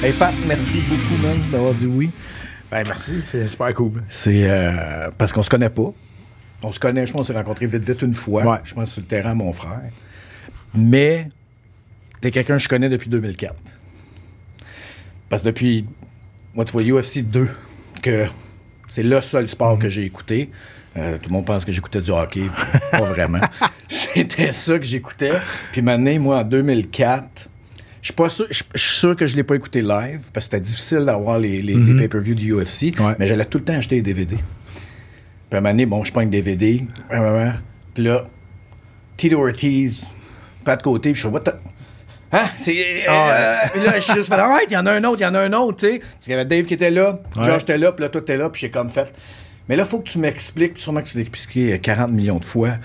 Hey Pat, merci beaucoup, man, d'avoir dit oui. Ben merci, c'est super cool. C'est euh, parce qu'on se connaît pas. On se connaît, je pense, on s'est rencontrés vite, vite une fois. Ouais. Je pense sur le terrain, mon frère. Mais t'es quelqu'un que je connais depuis 2004. Parce que depuis, moi, tu vois, UFC 2, que c'est le seul sport que j'ai écouté. Euh, tout le monde pense que j'écoutais du hockey. pas vraiment. C'était ça que j'écoutais. Puis maintenant, moi, en 2004, je suis pas sûr, je je suis sûr que je l'ai pas écouté live parce que c'était difficile d'avoir les, les, les pay-per-view du UFC. Ouais. Mais j'allais tout le temps acheter des DVD. Puis à un moment donné, bon, je prends un DVD. Puis là, Tito Ortiz, pas de côté, puis je fais, what the... Hein? C'est. euh, euh, puis là, je suis juste fait, alright, il y en a un autre, il y en a un autre, tu sais. Parce qu'il y avait Dave qui était là, Ouais. George était là, puis là, toi, t'es là, puis j'ai comme fait. Mais là, il faut que tu m'expliques, puis sûrement que tu l'as expliqué euh, 40 millions de fois,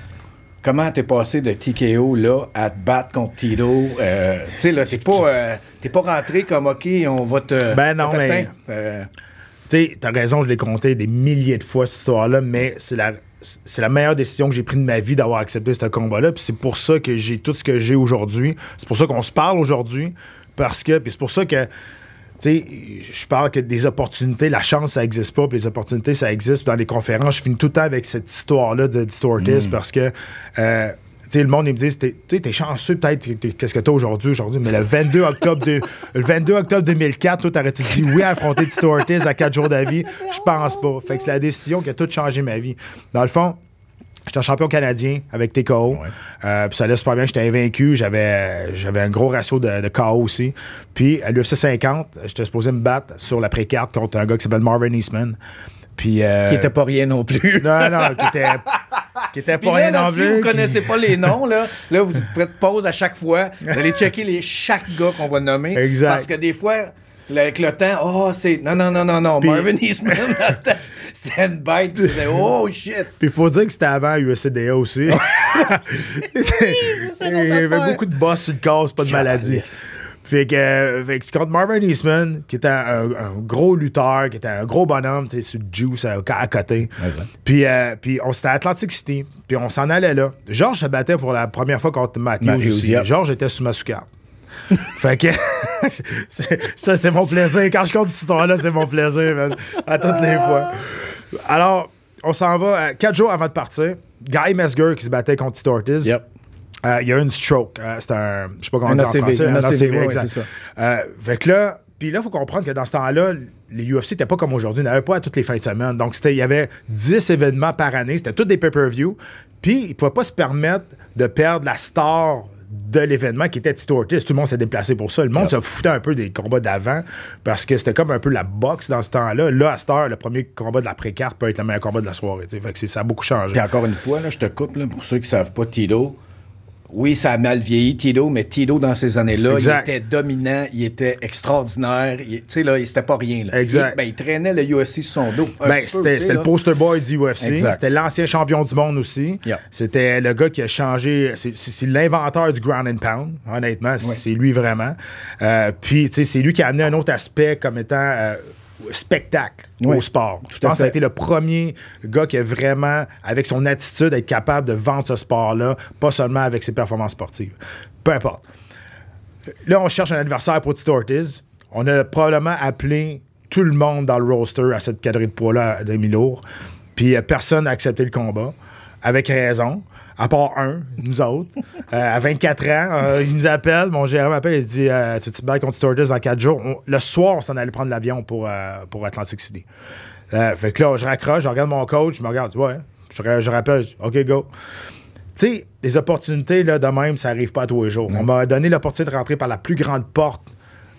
comment t'es passé de TKO, là, à te battre contre Tito? Euh, tu sais, là, t'es pas, euh, t'es pas rentré comme, OK, on va te. Ben non, te mais-. Euh, Tu raison, je l'ai compté des milliers de fois cette histoire-là, mais c'est la, c'est la meilleure décision que j'ai prise de ma vie d'avoir accepté ce combat-là. Puis c'est pour ça que j'ai tout ce que j'ai aujourd'hui. C'est pour ça qu'on se parle aujourd'hui. Parce que, puis c'est pour ça que, je parle que des opportunités, la chance, ça n'existe pas, puis les opportunités, ça existe. Puis dans les conférences, je finis tout le temps avec cette histoire-là de Distortis parce que. euh, tu sais, le monde, il me dit, t'es, tu sais, t'es chanceux, peut-être, qu'est-ce que t'as aujourd'hui, aujourd'hui, mais le 22 octobre, de, le 22 octobre 2004, toi, t'aurais-tu dit oui à affronter Tito Ortiz à 4 jours d'avis? Je pense pas. Fait que c'est la décision qui a tout changé ma vie. Dans le fond, J'étais champion canadien avec TKO. Euh, puis ça allait super bien. J'étais invaincu. J'avais, j'avais un gros ratio de, de KO aussi. Puis à l'UFC 50, j'étais supposé me battre sur la pré-carte contre un gars qui s'appelle Marvin Eastman. Puis, euh, qui était pas rien non plus. Non, non, qui était, qui était pas là, rien là, non si plus. vous connaissez pas les noms, là, là, vous faites pause à chaque fois. Vous allez checker les, chaque gars qu'on va nommer. Exact. Parce que des fois, avec le temps, oh, c'est. Non, non, non, non, non. Puis- Marvin Eastman, bête. Puis c'était, oh shit. Puis il faut dire que c'était avant USCDA aussi. il y avait beaucoup de boss sur le corps, c'est pas de maladie. Fait que, euh, fait que c'est contre Marvin Eastman, qui était un, un gros lutteur, qui était un gros bonhomme, tu sais, sur le juice à, à côté. Puis, euh, puis on c'était à Atlantic City, puis on s'en allait là. Georges se battait pour la première fois contre Matthews, Matthews, aussi. yep. Georges était sous ma sous-carte. fait que ça, c'est mon plaisir. Quand je compte cette histoire-là, c'est mon plaisir, man, à toutes les fois. Alors, on s'en va euh, quatre jours avant de partir. Guy Mesger qui se battait contre Tito Ortiz. Yep. Euh, il y a eu une stroke. Euh, c'est un. Je sais pas comment Un dire en français. un ACV, ouais, exact. ça. Euh, fait que là. Puis là, il faut comprendre que dans ce temps-là, les UFC n'étaient pas comme aujourd'hui. Ils n'avaient pas à toutes les fins de semaine. Donc, il y avait 10 événements par année. C'était tous des pay-per-view. Puis, ils ne pouvaient pas se permettre de perdre la star de l'événement qui était Tito Ortiz. Tout le monde s'est déplacé pour ça. Le monde se foutait un peu des combats d'avant parce que c'était comme un peu la boxe dans ce temps-là. Là, à cette heure, le premier combat de la pré-carte peut être le meilleur combat de la soirée. Fait que c'est- ça a beaucoup changé. Puis encore une fois, là, je te coupe, là, pour ceux qui savent pas, Tito. Oui, ça a mal vieilli, Tito, mais Tito, dans ces années-là, il était dominant, il était extraordinaire. Tu sais, là, il- c'était pas rien. Là. Exact. Il, ben, il traînait le UFC sur son dos. Ben, c'était le poster boy du UFC. C'était l'ancien champion du monde aussi. Yeah. C'était le gars qui a changé. C'est l'inventeur du ground and pound, honnêtement. C'est- C'est lui vraiment. Euh, puis, tu sais, c'est lui qui a amené un autre aspect comme étant euh, spectacle au sport. Je pense que ça a été le premier gars qui a vraiment, avec son attitude, être capable de vendre ce sport-là, pas seulement avec ses performances sportives. Peu importe. Là, on cherche un adversaire pour Tito Ortiz. On a probablement appelé tout le monde dans le roster à cette catégorie de poids-là à demi-lourd. Puis euh, personne n'a accepté le combat. Avec raison. À part un, nous autres. Euh, à 24 ans, euh, il nous appelle. Mon gérant m'appelle et dit euh, Tu te bats contre Ortiz dans 4 jours? On- le soir, on s'en allait prendre l'avion pour, pour Atlantic City. Fait que là, je raccroche, je regarde mon coach, je me regarde, ouais. Je, je rappelle, je dis, OK, go. Tu sais, les opportunités là, de même, ça arrive pas à tous les jours. On m'a donné l'opportunité de rentrer par la plus grande porte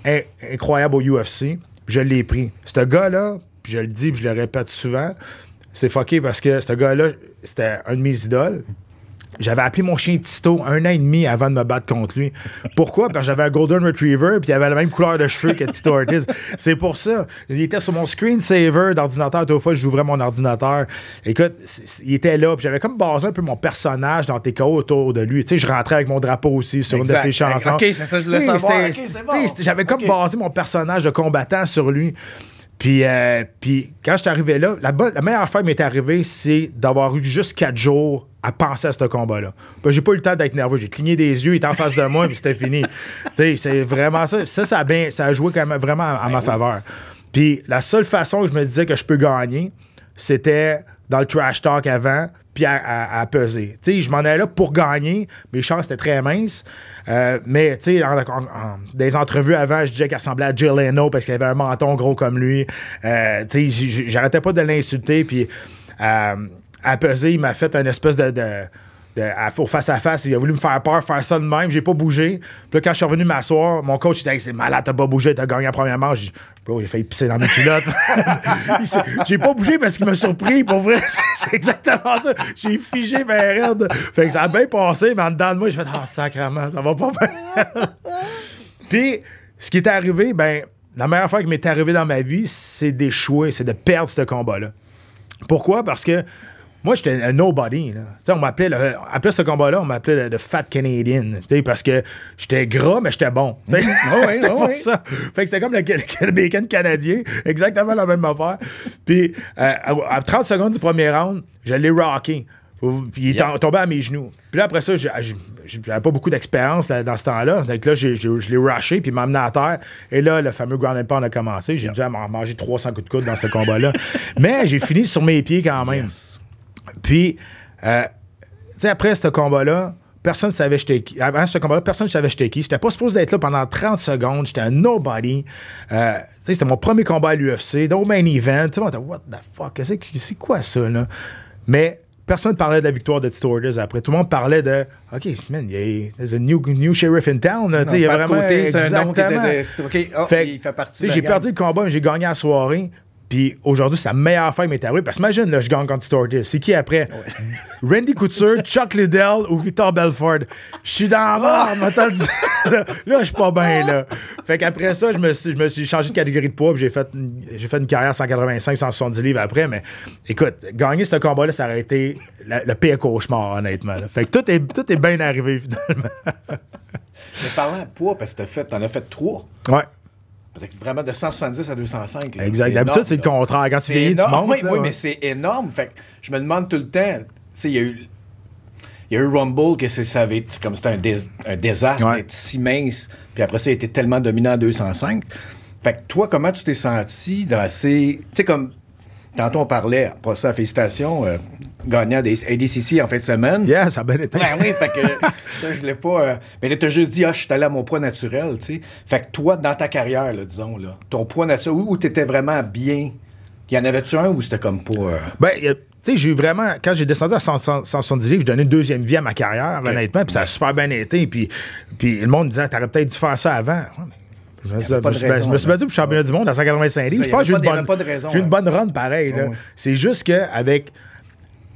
in- incroyable au UFC. Je l'ai pris. Ce gars-là, puis je le dis, puis je le répète souvent, c'est fucké parce que ce gars-là, c'était un de mes idoles. J'avais appelé mon chien Tito un an et demi avant de me battre contre lui. Pourquoi? Parce que j'avais un Golden Retriever puis il avait la même couleur de cheveux que Tito Ortiz. C'est pour ça. Il était sur mon screensaver d'ordinateur. Toute fois, j'ouvrais mon ordinateur. Écoute, il était là. puis J'avais comme basé un peu mon personnage dans TKO autour de lui. Tu sais, je rentrais avec mon drapeau aussi sur une de ses chansons. Ok, c'est ça, je voulais savoir. bon. J'avais comme basé mon personnage de combattant sur lui. Puis, euh, puis quand je suis arrivé là, la, meilleure affaire qui m'est arrivée, c'est d'avoir eu juste quatre jours à penser à ce combat-là. Ben, j'ai pas eu le temps d'être nerveux. J'ai cligné des yeux, il était en face de moi, puis c'était fini. Tu sais, c'est vraiment ça. Ça, ça a, bien, ça a joué quand même vraiment à, à ma faveur. Puis la seule façon que je me disais que je peux gagner, c'était dans le trash talk avant, puis à, à- peser. Tu sais, je m'en allais là pour gagner. Mes chances étaient très minces. Euh, mais, tu sais, en, des entrevues avant, je disais qu'elle ressemblait à Jill Leno parce qu'elle avait un menton gros comme lui. Euh, tu sais, j'arrêtais pas de l'insulter. Puis euh, à peser, il m'a fait une espèce de face à face, il a voulu me faire peur, faire ça de même. J'ai pas bougé. Puis là, quand je suis revenu m'asseoir, mon coach il disait Hey, c'est malade, t'as pas bougé, t'as gagné la première manche. J'ai dit, Bro, j'ai failli pisser dans mes culottes. J'ai pas bougé parce qu'il m'a surpris. Pour vrai, c'est exactement ça. J'ai figé vers raide. Fait que ça a bien passé, mais en dedans de moi, j'ai fait Ah, sacrement, ça va pas bien. Puis, ce qui est arrivé, ben, la meilleure fois qui m'est arrivé dans ma vie, c'est d'échouer, c'est de perdre ce combat-là. Pourquoi? Parce que moi, j'étais un nobody. Là. On m'appelait, le- après ce combat-là, on m'appelait le, le Fat Canadian. Parce que j'étais gras, mais j'étais bon. Ah ouais, c'était ah pour ça. Fait que c'était comme le, le bacon canadien. Exactement la même affaire. Puis, euh, à, à 30 secondes du premier round, je l'ai rocké. Puis il est Yep. tombé à mes genoux. Puis là, après ça, j'avais pas beaucoup d'expérience dans ce temps-là. Donc là, je l'ai rushé, puis il m'a amené à terre. Et là, le fameux ground and pound a commencé. J'ai dû m'en manger 300 coups de coude dans ce combat-là. Mais j'ai fini sur mes pieds quand même. Puis, euh, tu sais, après ce combat-là, personne ne savait j'étais qui. Avant ce combat-là, personne ne savait j'étais qui. J'étais pas supposé être là pendant 30 secondes. J'étais un nobody. Euh, tu sais, c'était mon premier combat à l'UFC, dans main event. Tout le monde était, what the fuck? C'est quoi ça, là? Mais personne ne parlait de la victoire de Tito Ortiz après. Tout le monde parlait de, OK, man, il y a there's a new, new sheriff in town. il y a vraiment. Côté, un nom était de- OK, ah, Fait il partie J'ai perdu le combat, mais j'ai gagné la soirée. Puis aujourd'hui, c'est la meilleure fin qui m'est arrivée. Parce que imagine, là, je gagne contre Tito Ortiz. C'est qui après? Randy Couture, Chuck Liddell ou Victor Belfort? Je suis dans la mort, dit. Là, là, je suis pas bien, là. Fait qu'après ça, je me suis, je me suis changé de catégorie de poids. puis J'ai fait, une- j'ai fait une carrière 185, 170 livres après. Mais écoute, gagner ce combat-là, ça aurait été la- le pire cauchemar, honnêtement. là. Fait que tout est, tout est bien arrivé, finalement. Mais parlant de poids, parce que t'as fait, t'en as fait trois. Ouais. Peut-être vraiment de 170 à 205. là. Exact. D'habitude, c'est le contraire. Quand tu vieillis, tu montes. Oui, là, oui, ouais. mais c'est énorme. Fait que je me demande tout le temps. Tu sais, il y a eu. Il y a eu Rumble que c'est- comme c'était un, dés- un désastre Ouais. d'être si mince. Puis après ça, il était tellement dominant à 205. Fait que toi, comment tu t'es senti dans ces. Tu sais, comme. Tantôt, on parlait, après ça, félicitations, euh, gagnant des ADCC en fin de semaine. Yeah, ça a bien été. Ben oui, fait que ça, je voulais pas. euh, mais là, t'as juste dit, ah, je suis allé à mon poids naturel, tu sais. Fait que toi, dans ta carrière, là, disons, là, ton poids naturel, où, où t'étais vraiment bien, y en avait-tu un ou c'était comme pas. euh, Ben, tu sais, j'ai eu vraiment, quand j'ai descendu à 100 170 livres, j'ai donné une deuxième vie à ma carrière, honnêtement, puis ça a super bien été. Puis, puis le monde me disait, t'aurais peut-être dû faire ça avant. Ouais, mais Je me raison, je me suis battu pour le championnat du monde à 185 livres. Je pense que j'ai une, bonne- run pareil. C'est juste qu'avec.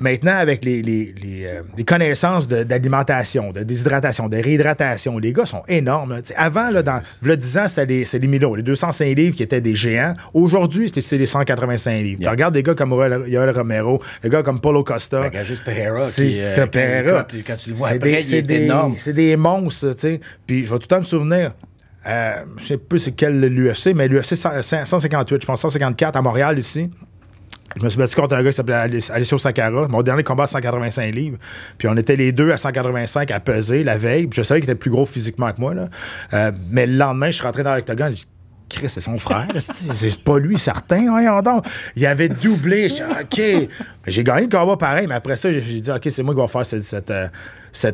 Maintenant, avec les, les, les, euh, les connaissances d'alimentation, de, déshydratation, de réhydratation, les gars sont énormes. là. Avant, là, dans le 10 ans, c'était les, Milo, les 205 livres qui étaient des géants. Aujourd'hui, c'est les 185 livres. Tu Yeah. regardes des gars comme Yoel Romero, des gars comme Paulo Costa. Regarde juste Pereira. C'est euh, Pereira. Quand, quand tu le vois C'est après, des- il c'est est des, énorme. C'est des monstres, tu sais. Puis je vais tout le temps me souvenir. Euh, je sais plus c'est quel l'UFC, mais l'UFC 158, je pense 154 à Montréal ici. Je me suis battu contre un gars qui s'appelait Alessio Sakara. Mon dernier combat à 185 livres. Puis on était les deux à 185 à peser la veille. Puis je savais qu'il était plus gros physiquement que moi. Là. Euh, mais le lendemain, je suis rentré dans l'octogone. Dit, Chris, c'est son frère. c'est pas lui, certain. Voyons donc. Il avait doublé. Je dis, OK. J'ai gagné le combat pareil. Mais après ça, j'ai dit, OK, c'est moi qui vais faire cette, euh,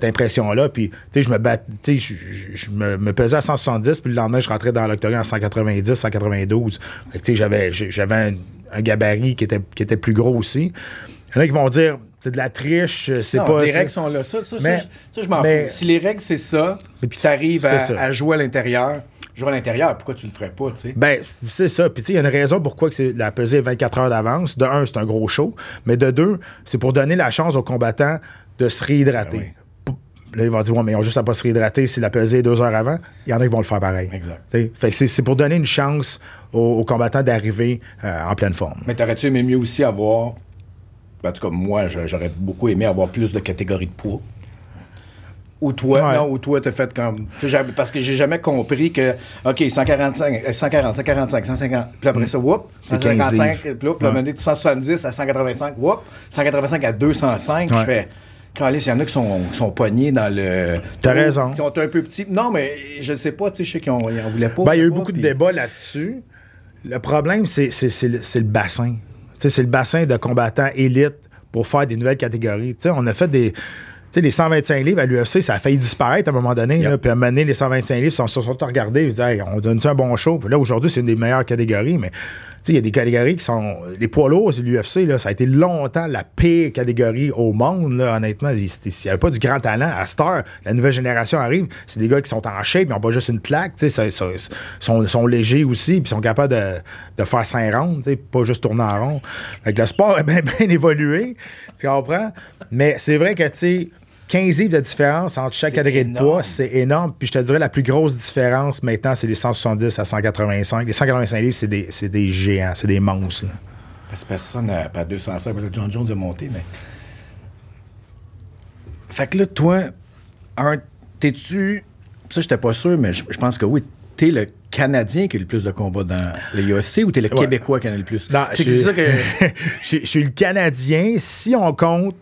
impression-là. Puis, tu sais, je me bat, tu sais, je, me, pesais à 170. Puis le lendemain, je rentrais dans l'octogone à 190, 192. Fait que, tu sais, j'avais, j'avais un gabarit qui était, qui était plus gros aussi. Il y en a qui vont dire, c'est de la triche, c'est Non, pas. les règles sont là. Ça, ça, Mais- je- ça, je m'en mais- fous. Si les règles, c'est ça, puis tu arrives à, jouer à l'intérieur, jouer à l'intérieur, pourquoi tu le ferais pas, tu sais? Ben, c'est ça. Puis, tu sais, il y a une raison pourquoi que c'est la pesée est 24 heures d'avance. De un, c'est un gros show. Mais de deux, c'est pour donner la chance aux combattants de se réhydrater. Ben Là, ils vont dire, ouais, mais ils ont juste à pas se réhydrater si la pesée est deux heures avant. Il y en a qui vont le faire pareil. Exact. Fait que c'est, pour donner une chance aux, aux combattants d'arriver euh, en pleine forme. Mais t'aurais-tu aimé mieux aussi avoir. ben, en tout cas, moi, j'aurais beaucoup aimé avoir plus de catégories de poids? Ou toi, Ouais. non, ou toi, t'as fait comme. Parce que j'ai jamais compris que, OK, 145, euh, 140, 145, 150, puis après ça, whoop, C'est 155, 15 puis là, Ouais. de 170 à 185, whoop, 185 à 205, je fais. Il y en a qui sont, qui sont pognés dans le. T'as raison. Qui sont un peu petits. Non, mais je ne sais pas, tu sais, je sais qu'ils en voulaient pas. Ben, il y a eu pas, beaucoup de débats là-dessus. Le problème, c'est le, le bassin. C'est le bassin de combattants élites pour faire des nouvelles catégories. On a fait des. Tu sais, les 125 livres à l'UFC, ça a failli disparaître à un moment donné. Yep. là. puis à un moment donné, les 125 livres sont, se sont regardés. Ils disaient, Hey, on donne-tu un bon show? Puis là, aujourd'hui, c'est une des meilleures catégories. Mais il y a des catégories qui sont. Les poids lourds, l'UFC, ça a été longtemps la pire catégorie au monde, là, honnêtement. Il n'y avait pas du grand talent. À heure, la nouvelle génération arrive. C'est des gars qui sont en shape, ils n'ont pas juste une claque. tu sais, sont, légers aussi, puis sont capables de, de faire 5 rondes, tu sais, pas juste tourner en rond. Fait que le sport a bien, bien évolué, tu comprends? Mais c'est vrai que, tu sais, 15 livres de différence entre chaque catégorie de poids, c'est énorme. Puis je te dirais, la plus grosse différence maintenant, c'est les 170 à 185. Les 185 livres, c'est des, c'est des géants, c'est des monstres. là. Parce que personne n'a pas 205. Là, John Jones a monté, mais. Fait que là, toi, un, t'es-tu. Ça, j'étais pas sûr, mais je, je pense que oui. T'es le Canadien qui a le plus de combats dans le UFC ou t'es le Ouais. Québécois qui en a le plus? Non, c'est ça que. je, je suis le Canadien si on compte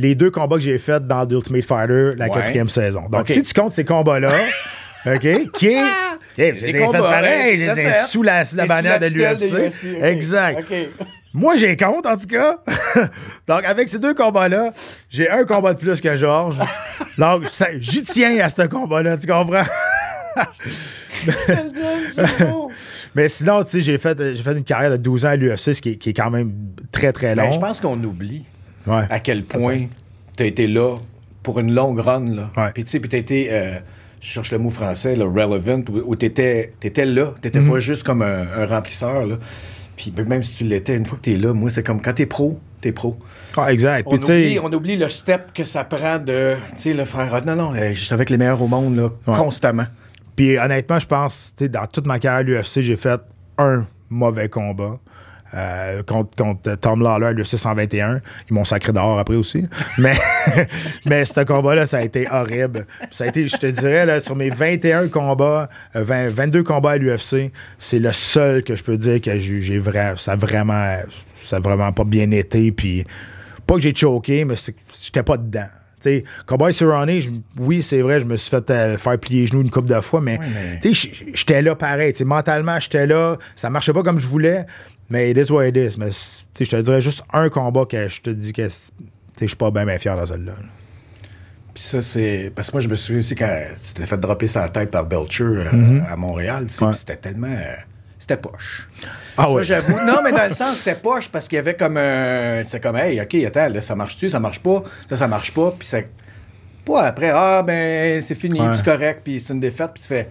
les deux combats que j'ai faits dans l'Ultimate Fighter la Ouais. quatrième saison. Donc, si tu comptes ces combats-là, OK, qui est. Hey, je les ai fait combats, pareil, je les ai fait. sous la, bannière de l'UFC. Exact. Moi, j'ai compte, en tout cas. Donc, avec ces deux combats-là, j'ai un combat de plus que Georges. Donc, j'y tiens à ce combat-là, tu comprends? Mais sinon, tu sais, j'ai fait, j'ai fait une carrière de 12 ans à l'UFC, ce qui est, qui est quand même très, très long. Ben, je pense qu'on oublie Ouais. à quel point t'as été là pour une longue run. Là. Ouais. Puis tu sais, puis t'as été, euh, je cherche le mot français, là, relevant, où, t'étais, t'étais là. T'étais Mhm. pas juste comme un, un remplisseur. Là. Puis ben, même si tu l'étais, une fois que t'es là, moi, c'est comme quand t'es pro, t'es pro. Ah, exact. On Puis, tu oublie, on oublie le step que ça prend de, tu sais, le faire. ah, Non, non, euh, je suis avec les meilleurs au monde, là, Ouais. constamment. Puis honnêtement, je pense, tu sais, dans toute ma carrière à l'UFC, j'ai fait un mauvais combat. Euh, contre, contre Tom Lawler à l'UFC 121. Ils m'ont sacré dehors après aussi. Mais, mais ce combat-là, ça a été horrible. Ça a été, je te dirais, là, sur mes 21 combats, euh, 20 22 combats à l'UFC, c'est le seul que je peux dire que j'ai j'ai vra- ça a vraiment, ça a vraiment pas bien été. Puis pas que j'ai choqué, mais j'étais pas dedans. Tu sais, Cowboy Cerrone, je- oui, c'est vrai, je me suis fait euh, faire plier les genoux une couple de fois, mais, j'étais là pareil. Mentalement, j'étais là. Ça marchait pas comme je voulais, mais it is what it is. Mais je te dirais juste un combat que je te dis que je suis pas bien bien fier de celui-là. là. Puis ça, c'est. Parce que moi, je me souviens aussi quand tu t'es fait dropper sa tête par Belcher euh, à Montréal, Ouais. c'était tellement. euh, c'était poche. Ah Ça, ouais. j'avoue. Non, mais dans le sens, c'était poche parce qu'il y avait comme un. C'était comme, hey, OK, attends, là, ça marche-tu, ça marche pas, ça, ça marche pas, puis c'est. Pas après, ah, ben, c'est fini, Ouais. c'est correct, puis c'est une défaite, puis tu fais.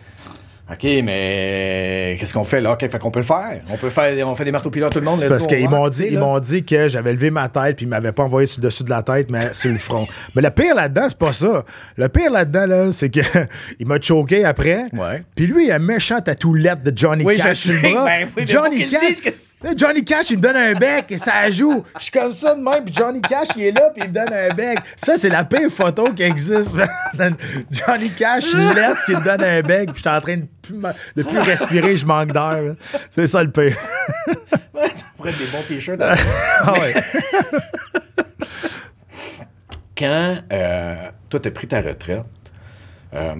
OK, mais qu'est-ce qu'on fait là? OK, fait qu'on peut le faire. On peut faire, on fait des marteaux pilons à tout le monde. Parce qu'ils on m'ont dit, ils m'ont dit que j'avais levé ma tête puis ils m'avaient pas envoyé sur le dessus de la tête, mais sur le front. Mais le pire là-dedans, c'est pas ça. Le pire là-dedans, là, c'est que il m'a choqué après. Ouais. Puis lui, il a un méchant tatoulette de Johnny Oui, Cash sur le bras. Ben oui, Johnny Cash. Johnny Cash, il me donne un bec et ça joue. Je suis comme ça de même, puis Johnny Cash, il est là, puis il me donne un bec. Ça, c'est la pire photo qui existe. Johnny Cash, lettre, qui me donne un bec, puis je suis en train de plus, ma- de plus respirer, je manque d'air. C'est ça le pire. Ouais, ça pourrait être des bons t-shirts. Ah ouais. quand euh, toi, t'as pris ta retraite, euh,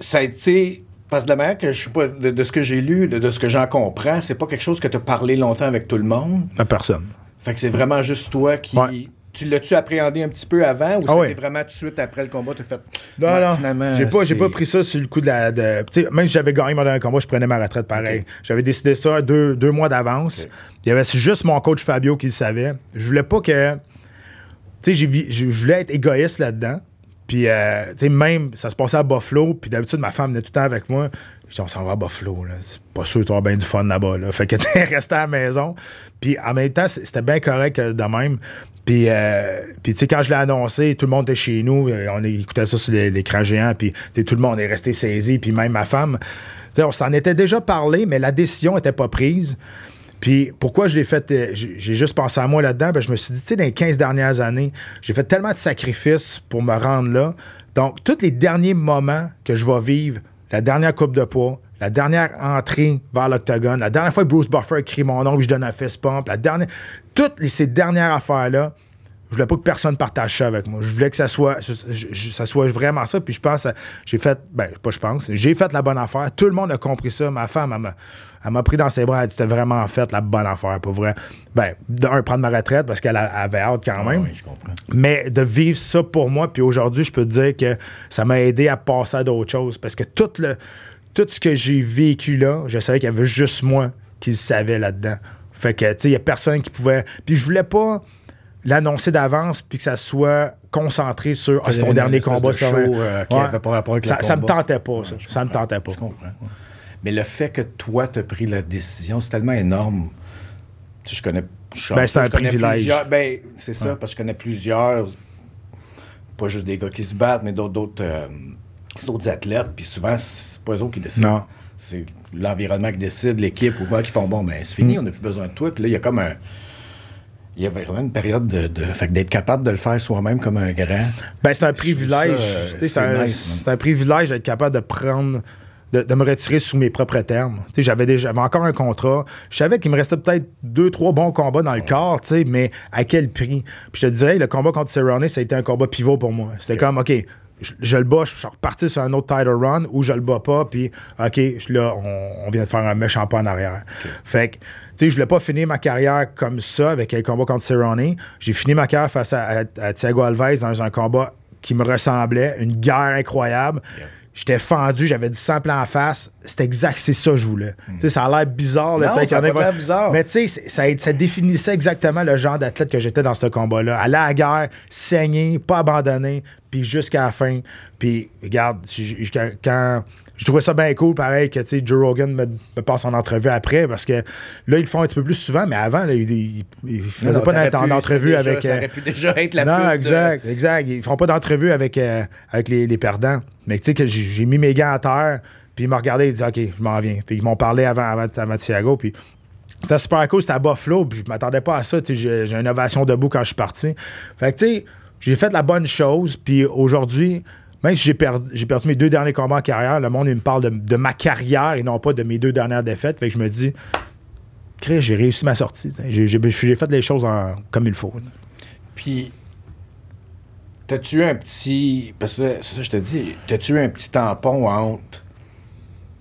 ça a été. Parce que de la manière que je sais pas, de, de ce que j'ai lu, de, de ce que j'en comprends, c'est pas quelque chose que tu as parlé longtemps avec tout le monde. À personne. Fait que c'est vraiment juste toi qui. Ouais. Tu l'as-tu appréhendé un petit peu avant ou Ah c'était vraiment tout de suite après le combat, tu as fait. Non, non. J'ai pas, j'ai pas pris ça sur le coup de la. de- même si j'avais gagné mon dernier combat, je prenais ma retraite pareil. J'avais décidé ça deux, deux mois d'avance. Il y avait juste mon coach Fabio qui le savait. Je voulais pas que. Tu sais, je voulais être égoïste là-dedans. Puis, euh, tu sais, même, ça se passait à Buffalo. Puis d'habitude, ma femme venait tout le temps avec moi. Je dis, on s'en va à Buffalo. C'est pas sûr tu bien du fun là-bas. Là. Fait que, tu restais à la maison. Puis, en même temps, c'était bien correct euh, de même. Puis, euh, puis tu sais, quand je l'ai annoncé, tout le monde était chez nous. On écoutait ça sur l'écran géant. Puis, tout le monde est resté saisi. Puis, même ma femme. Tu sais, on s'en était déjà parlé, mais la décision n'était pas prise. Puis pourquoi je l'ai fait, euh, j'ai juste pensé à moi là-dedans, ben, je me suis dit, tu sais, dans les 15 dernières années, j'ai fait tellement de sacrifices pour me rendre là. Donc, tous les derniers moments que je vais vivre, la dernière coupe de poids, la dernière entrée vers l'octogone, la dernière fois que Bruce Buffer écrit mon nom, que je donne un fist pump, la dernière, toutes ces dernières affaires-là, je voulais pas que personne partage ça avec moi. Je voulais que ça soit, je- je- ça soit vraiment ça. Puis je pense, j'ai fait, ben, pas je pense, j'ai fait la bonne affaire. Tout le monde a compris ça. Ma femme, elle m'a, pris dans ses bras. Elle a dit, t'as vraiment fait la bonne affaire, pour vrai. Ben, d'un, prendre ma retraite parce qu'elle avait hâte quand même. Ah oui, je comprends. Mais de vivre ça pour moi, puis aujourd'hui, je peux te dire que ça m'a aidé à passer à d'autres choses. Parce que tout, le, tout ce que j'ai vécu là, je savais qu'il y avait juste moi qui le savais là-dedans. Fait que, tu sais, il n'y a personne qui pouvait. Puis je voulais pas l'annoncer d'avance, puis que ça soit concentré sur ah, c'est ton dernier combat, de show, euh, qui Ouais. avait pas rapport avec le ça, ça me tentait pas, ça. Ouais, ça me tentait pas. Je comprends. Mais le fait que toi, tu as pris la décision, c'est tellement énorme. Tu sais, je connais. je- Ben, c'est un privilège. Ben, c'est ça, parce que je connais plusieurs. Pas juste des gars qui se battent, mais d'autres, d'autres, euh, d'autres athlètes. Puis souvent, c'est pas eux autres qui décident. Non. C'est l'environnement qui décide, l'équipe ou quoi, qui font bon, ben, c'est fini, Mm. on n'a plus besoin de toi. Puis là, il y a comme un. Il y avait vraiment une période de. de fait que d'être capable de le faire soi-même comme un grand. Ben, c'est un privilège. euh, c'est un, nice, un privilège d'être capable de prendre. De, de me retirer sous mes propres termes. Tu sais, J'avais déjà encore un contrat. Je savais qu'il me restait peut-être deux, trois bons combats dans le corps, tu sais, mais à quel prix? Puis je te dirais, le combat contre Cerrone, ça a été un combat pivot pour moi. C'était comme, OK, je, je le bats, je suis reparti sur un autre title run ou je le bats pas, puis OK, je- là, on, on vient de faire un méchant pas en arrière. Fait que, sais, je voulais pas finir ma carrière comme ça avec un combat contre Cerrone. J'ai fini ma carrière face à, à- à Thiago Alves dans un combat qui me ressemblait, une guerre incroyable. J'étais fendu, j'avais du sang plein en face. C'était exact, c'est ça que je voulais. Tu sais, Ça a l'air bizarre. là, Non, ça qu'il y en a pas bizarre. Mais tu sais, c'est- ça, ça définissait exactement le genre d'athlète que j'étais dans ce combat-là. Aller à la guerre, saigner, pas abandonner, puis jusqu'à la fin. Puis, regarde, quand, je trouvais ça bien cool, pareil, que tu sais, Joe Rogan me, me passe en entrevue après, parce que là, ils le font un petit peu plus souvent, mais avant, là, ils, ils faisaient Non, pas d'entrevue avec. Ça euh, aurait pu déjà être la non, de- exact, exact. Ils feront pas d'entrevue avec, euh, avec les, les perdants. Mais tu sais j'ai mis mes gants à terre, puis ils m'ont regardé, ils disaient OK, je m'en viens. Puis ils m'ont parlé avant, avant, avant Thiago, puis c'était super cool, c'était à Buffalo, puis je m'attendais pas à ça. tu sais, J'ai j'ai une ovation debout quand je suis parti. Fait que tu sais, j'ai fait la bonne chose, puis aujourd'hui, même si j'ai perdu, perdu mes deux derniers combats en carrière, le monde me parle de, ma carrière et non pas de mes deux dernières défaites. Fait que je me dis, Chris, j'ai réussi ma sortie. J'ai fait les choses en- comme il faut. Puis, t'as-tu un petit. Parce que ça, je te dis. T'as-tu un petit tampon entre.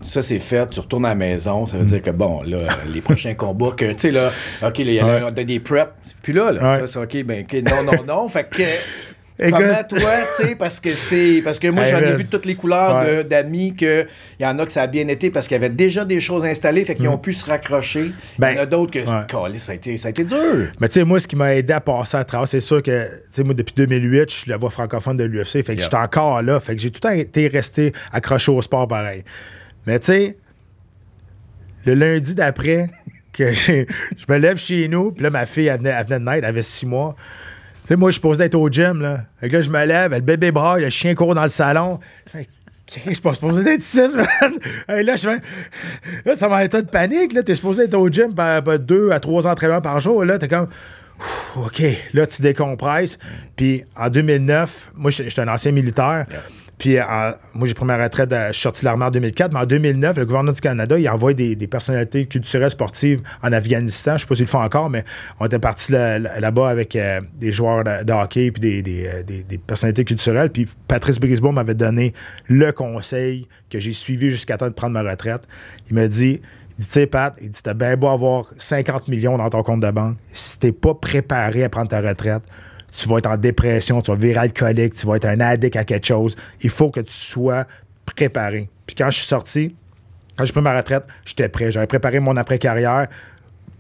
Ça, c'est fait, tu retournes à la maison, ça veut dire que, bon, là, les prochains combats, que, tu sais, là, OK, là, il y a Ouais. des preps. Puis là, là, Ouais. ça, c'est OK, ben, OK, non, non, non. fait que. Comment toi, tu sais, parce que c'est. Parce que moi, j'en ai vu de toutes les couleurs Ouais. d'amis que il y en a que ça a bien été parce qu'il y avait déjà des choses installées, fait qu'ils ont pu se raccrocher. il y Ben, en a d'autres que. ouais. Calé, ça, a été, ça a été dur. Mais tu sais, moi, ce qui m'a aidé à passer à travers, c'est sûr que, tu sais, moi, depuis 2008, je suis la voix francophone de l'UFC. Fait que Yeah. j'étais encore là. Fait que j'ai tout le temps été resté accroché au sport pareil. Mais tu sais, le lundi d'après, que je me lève chez nous, puis là, ma fille, elle venait, elle venait de naître, elle avait six mois. Tu sais, moi, je suis supposé être au gym, là. Fait que là, je me lève, le bébé braille, le chien court dans le salon. Fait Je suis pas supposé d'être ici, man. Là, je. Là, ça m'a état de panique. Là, t'es supposé être au gym par, par deux à trois entraînements par jour. Là, t'es comme. OK, là, tu décompresses. Puis en 2009, moi, j'étais un ancien militaire. Puis en- moi, j'ai pris ma retraite, à- je suis sorti de l'armée en 2004. Mais en 2009, le gouvernement du Canada, il envoie des, des personnalités culturelles sportives en Afghanistan. Je sais pas s'ils le font encore, mais on était là- là-bas avec euh, des joueurs de, de hockey puis des, des, euh, des- des personnalités culturelles. Puis Patrice Brisbois m'avait donné le conseil que j'ai suivi jusqu'à temps de prendre ma retraite. Il m'a dit il dit, tu sais, Pat, il dit, t'as bien beau avoir 50 millions dans ton compte de banque. Si t'es pas préparé à prendre ta retraite, tu vas être en dépression, tu vas virer alcoolique, tu vas être un addict à quelque chose. Il faut que tu sois préparé. Puis quand je suis sorti, quand j'ai pris ma retraite, j'étais prêt. J'avais préparé mon après-carrière.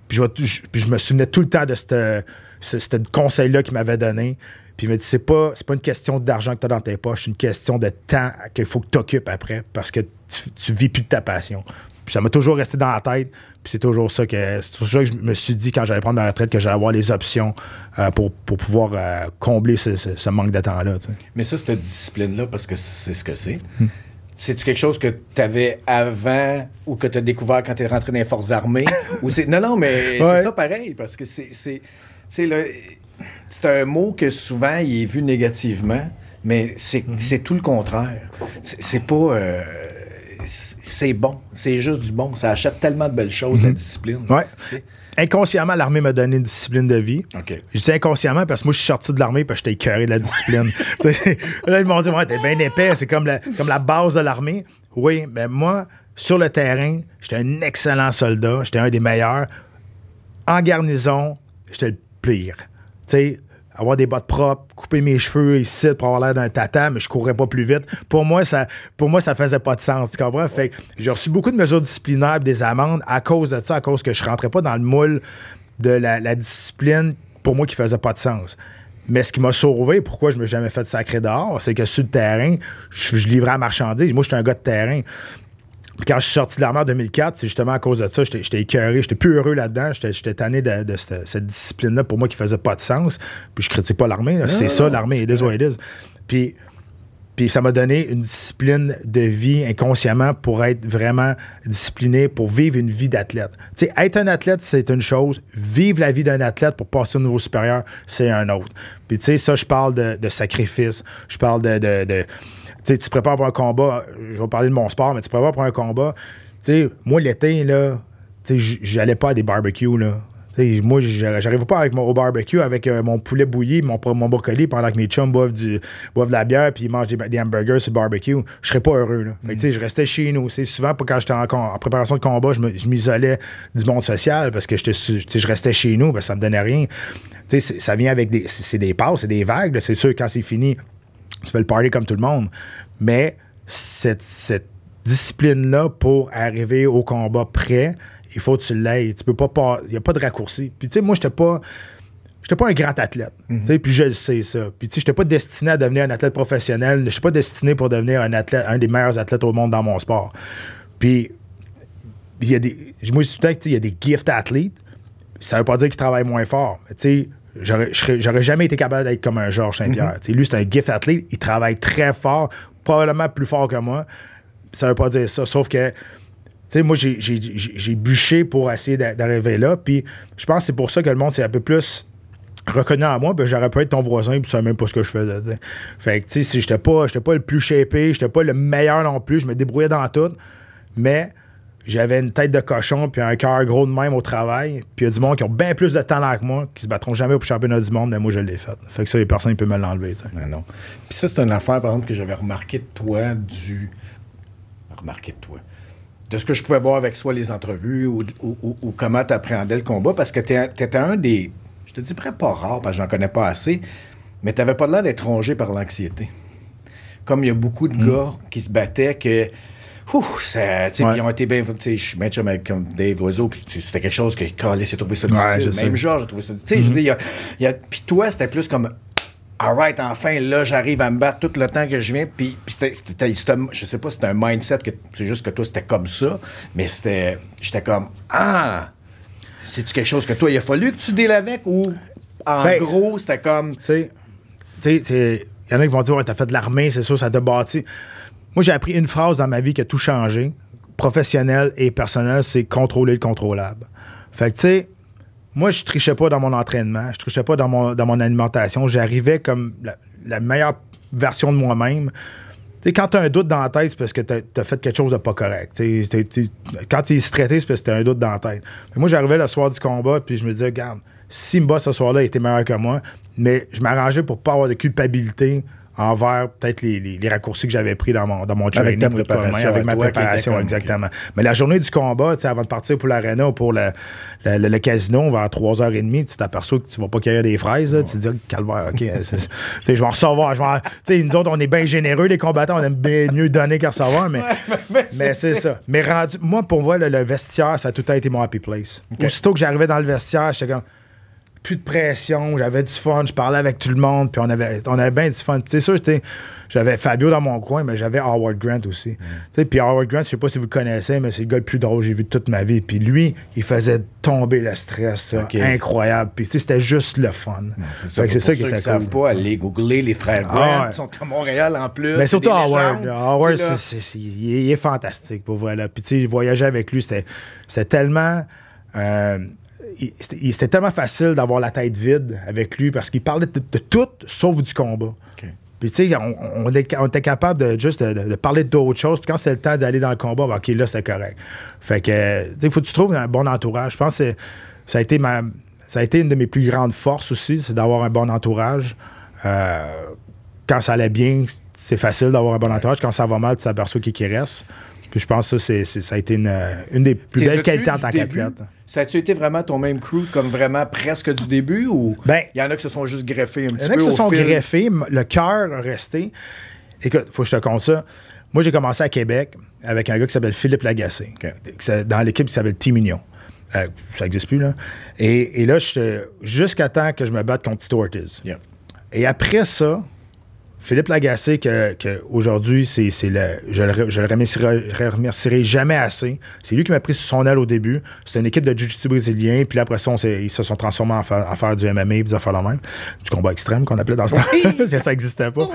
Puis je, me souvenais tout le temps de ce conseil-là qu'il m'avait donné. Puis il m'a dit c'est pas, pas une question d'argent que tu as dans tes poches, c'est une question de temps qu'il faut que tu occupes après parce que tu, tu vis plus de ta passion. Puis ça m'a toujours resté dans la tête. Puis c'est toujours ça que c'est toujours ça que je me suis dit quand j'allais prendre ma retraite que j'allais avoir les options euh, pour, pour pouvoir euh, combler ce, ce- ce manque de temps-là. tu sais. Mais ça, cette discipline-là, parce que c'est ce que c'est, c'est-tu quelque chose que tu avais avant ou que tu as découvert quand tu es rentré dans les forces armées? ou c'est... Non, non, mais Ouais. c'est ça pareil, parce que c'est... c'est, c'est un mot que souvent il est vu négativement, mais c'est, Mhm. c'est tout le contraire. C'est, c'est pas... euh, c'est- bon. C'est juste du bon. Ça achète tellement de belles choses, la discipline. Mhm. Ouais. Tu sais. Inconsciemment, l'armée m'a donné une discipline de vie. OK. Je dis inconsciemment parce que moi, je suis sorti de l'armée parce que j'étais écœuré de la discipline. Là, ils m'ont dit, ouais, t'es bien épais, c'est comme, la, c'est comme la base de l'armée. Oui, mais moi, sur le terrain, j'étais un excellent soldat, j'étais un des meilleurs. En garnison, j'étais le pire. Tu sais, avoir des bottes propres, couper mes cheveux ici pour avoir l'air d'un tata, mais je courais pas plus vite. Pour moi, ça, pour moi, ça faisait pas de sens. Tu comprends? Fait j'ai reçu beaucoup de mesures disciplinaires des amendes à cause de ça, à cause que je rentrais pas dans le moule de la, discipline pour moi qui faisait pas de sens. Mais ce qui m'a sauvé, pourquoi je me suis jamais fait sacrer dehors, c'est que sur le terrain, je, livrais à marchandises. Moi, j'étais un gars de terrain. Puis quand je suis sorti de l'armée en 2004, c'est justement à cause de ça. J'étais j'étais écœuré, j'étais plus heureux là-dedans. J'étais tanné de, de cette, cette discipline-là pour moi qui faisait pas de sens. Puis je critique pas l'armée. C'est ça, l'armée. It is what it is. Puis, puis ça m'a donné une discipline de vie inconsciemment pour être vraiment discipliné, pour vivre une vie d'athlète. Tu sais, être un athlète, c'est une chose. Vivre la vie d'un athlète pour passer au niveau supérieur, c'est un autre. Puis tu sais, ça, je parle de, de sacrifice. Je parle de... de- de- tu sais, tu te prépares pour un combat. Je vais parler de mon sport, mais tu te prépares pour un combat. Tu sais, moi, l'été, là, tu sais, j'allais pas à des barbecues, là. Tu sais, moi, j'arri- j'arrive pas avec mon, au barbecue avec euh, mon poulet bouilli, mon, mon brocoli, pendant que mes chums boivent, du, boivent de la bière puis ils mangent des, des hamburgers sur le barbecue. Je serais pas heureux. Là. Fait que, tu sais, je restais chez nous. C'est souvent, quand j'étais en, en préparation de combat, je m'isolais du monde social parce que je restais chez nous parce que ça me donnait rien. Tu sais, c'est- ça vient avec des. C'est des passes, c'est des vagues. C'est sûr, quand c'est fini, tu fais le party comme tout le monde. Mais cette, cette discipline-là pour arriver au combat prêt, il faut que tu l'aies. Tu peux pas. pas- Il n'y a pas de raccourci. Puis, tu sais, moi, j'étais pas. J'étais pas un grand athlète. tu sais, Puis je le sais, ça. Puis tu sais, j'étais pas destiné à devenir un athlète professionnel. Je suis pas destiné pour devenir un athlète, un des meilleurs athlètes au monde dans mon sport. Puis il y a des. Moi, je suis il y a des gift athlètes. Ça veut pas dire qu'ils travaillent moins fort. Mais tu sais, j'aurais- jamais été capable d'être comme un Georges Saint-Pierre. Sais, Lui, c'est un gift athlète. Il travaille très fort, probablement plus fort que moi. Ça veut pas dire ça. Sauf que, tu sais, moi, j'ai- bûché pour essayer d'a- d'arriver là. Puis je pense que c'est pour ça que le monde s'est un peu plus reconnu à moi, ben j'aurais pu être ton voisin puis tu savais même pas ce que je faisais. Fait que tu sais, si j'étais pas, j'étais pas le plus shapé, j'étais pas le meilleur non plus, je me débrouillais dans tout, mais j'avais une tête de cochon puis un cœur gros de même au travail, puis il y a du monde qui ont bien plus de talent que moi, qui se battront jamais pour le championnat du monde, mais moi je l'ai fait. Fait que ça, les personnes peuvent me l'enlever. tu sais. Non, non. Puis ça, c'est une affaire, par exemple, que j'avais remarqué de toi, du. Remarqué de toi. De ce que je pouvais voir avec soit les entrevues ou, ou- ou- ou comment tu appréhendais le combat, parce que tu étais un des. Je te dis près pas rare, parce que j'en connais pas assez, mais tu pas l'air d'être rongé par l'anxiété. Comme il y a beaucoup de gars qui se battaient que. Ouh, ça, tu sais, Ouais. ils ont été bien. Tu sais, je suis bien chum avec comme Dave Loiseau, puis c'était quelque chose que Calais s'est trouvé ça difficile. Même. Georges a trouvé ça difficile. Tu sais, je veux dire, il y a- y a- Puis toi, c'était plus comme. Alright, enfin, là, j'arrive à me battre tout le temps que je viens. Puis, je sais pas, c'était un mindset que c'est juste que toi, c'était comme ça. Mais c'était. J'étais comme Ah! C'est-tu quelque chose que toi, il a fallu que tu deals avec ou en Ben, gros, c'était comme. Tu sais, tu sais, c'est- il y en a qui vont dire, ouais, t'as fait de l'armée, c'est sûr, ça t'a bâti. Moi, j'ai appris une phrase dans ma vie qui a tout changé, professionnel et personnel, c'est contrôler le contrôlable. Fait que, tu sais, moi, je trichais pas dans mon entraînement, je trichais pas dans mon, dans mon alimentation. J'arrivais comme la, meilleure version de moi-même. Tu sais, quand tu as un doute dans la tête, c'est parce que tu as, fait quelque chose de pas correct. Quand tu es stressé, c'est parce que tu un doute dans la tête. Mais moi, j'arrivais le soir du combat, puis je me disais, regarde, si Mba ce soir-là était meilleur que moi, mais je m'arrangeais pour pas avoir de culpabilité envers peut-être les, les- les raccourcis que j'avais pris dans mon, dans mon training. préparation avec à ma préparation, exactement. Mais la journée du combat, avant de partir pour l'arena ou pour le, le, le- le casino, vers 3h30, tu t'aperçois que tu vas pas cueillir des fraises. là. Tu te dis, Ah, calvaire, OK. je vais en recevoir. Je nous autres, on est bien généreux, les combattants, on aime bien mieux donner qu'à recevoir, mais, mais c'est ça. Mais rendu, moi, pour moi, le, vestiaire, ça a tout temps été mon happy place. Aussitôt que j'arrivais dans le vestiaire, j'étais comme. Plus de pression, j'avais du fun, je parlais avec tout le monde, puis on avait, on avait bien du fun. Tu sais, ça, j'étais- j'avais Fabio dans mon coin, mais j'avais Howard Grant aussi. Tu sais, Puis Howard Grant, je sais pas si vous le connaissez, mais c'est le gars le plus drôle que j'ai vu de toute ma vie. Puis lui, il faisait tomber le stress, là, Ok. incroyable. Puis tu sais, c'était juste le fun. C'est Fait que ça, c'est ça qui était qui savent cool. pas, aller googler les frères Grant. Ah ouais. Ils sont à Montréal en plus. Mais c'est surtout Howard. Howard, c'est- c'est- c'est- il, est, fantastique pour vrai. là. Puis tu sais, voyager avec lui, c'était tellement. euh, c'était il- c'était tellement facile d'avoir la tête vide avec lui parce qu'il parlait de, de tout sauf du combat. Puis tu sais, on, on est- on était capable de juste de, de- de parler d'autres choses. Puis quand c'était le temps d'aller dans le combat, ben, OK, là, c'est correct. Fait que, tu sais, il faut que tu trouves un bon entourage. Je pense que ça a été ma. Ça a été une de mes plus grandes forces aussi, c'est d'avoir un bon entourage. Euh, quand ça allait bien, c'est facile d'avoir un bon entourage. Quand ça va mal, tu t'aperçois qui qui reste. Puis je pense que ça, c'est, ça a été une, une des plus belles qualités en tant qu'athlète. Ça a-tu été vraiment ton même crew, comme vraiment presque du début, ou Ben, il y en a qui se sont juste greffés un Il petit y en a peu qui se sont fil? greffés, le cœur a resté. Écoute, faut que je te compte ça. Moi, j'ai commencé à Québec avec un gars qui s'appelle Philippe Lagacé, dans l'équipe qui s'appelle Team Union. Euh, ça n'existe plus, là. Et, et là, jusqu'à temps que je me batte contre Tito Ortiz. Yeah. Et après ça, Philippe Lagacé, que, que aujourd'hui, c'est, c'est le, je le, je le remercierai, je le remercierai jamais assez. C'est lui qui m'a pris sous son aile au début. C'était une équipe de Jiu-Jitsu brésilien. Puis là, après ça, on ils se sont transformés en faire, en faire du MMA et des affaires la même. Du combat extrême qu'on appelait dans ce temps. ça, ça n'existait pas.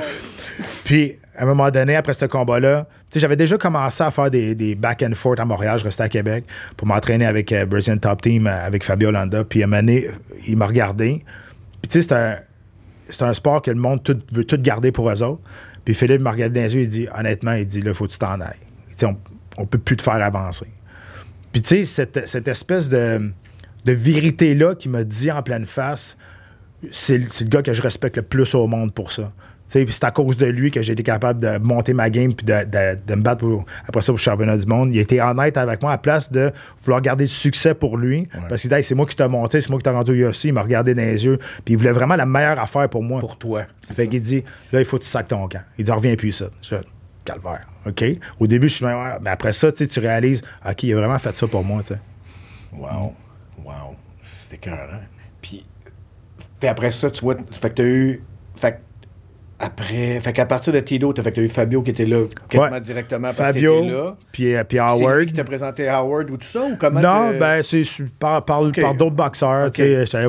Puis, à un moment donné, après ce combat-là, j'avais déjà commencé à faire des, des back and forth à Montréal. Je restais à Québec pour m'entraîner avec euh, Brazilian Top Team, euh, avec Fabio Landa. Puis, à un moment donné, il m'a regardé. Puis, tu sais, c'était un, c'est un sport que le monde veut tout garder pour eux autres. Puis Philippe me yeux, il dit honnêtement, il dit là, faut que tu t'en ailles. On, on peut plus te faire avancer. Puis tu sais, cette, espèce de, de vérité-là qui m'a dit en pleine face, c'est le gars que je respecte le plus au monde pour ça. Tu c'est à cause de lui que j'ai été capable de monter ma game puis de, de- de me battre pour- après ça pour le championnat du monde. Il a été honnête avec moi à place de vouloir garder le succès pour lui. Parce qu'il dit Hey, c'est moi qui t'ai monté, c'est moi qui t'ai rendu au UFC. Il m'a regardé dans les yeux. Puis il voulait vraiment la meilleure affaire pour moi. Pour toi. Fait qu'il dit, là, il faut que tu sacs ton camp. Il dit, reviens plus ça. Je calvaire. OK? Au début, je suis, ouais. mais après ça, tu tu réalises, OK, il a vraiment fait ça pour moi, tu sais. Wow. Wow. C'était hein? Puis, après ça, tu vois, fait que t'as eu. Fait après. Fait qu'à partir de Tito, t'as fait que t'as eu Fabio qui était là quasiment Ouais. directement parce Fabio, là. puis, euh, puis C'est Howard. qui t'a présenté Howard ou tout ça ou comment Non, ben, c'est par, par, d'autres boxeurs, tu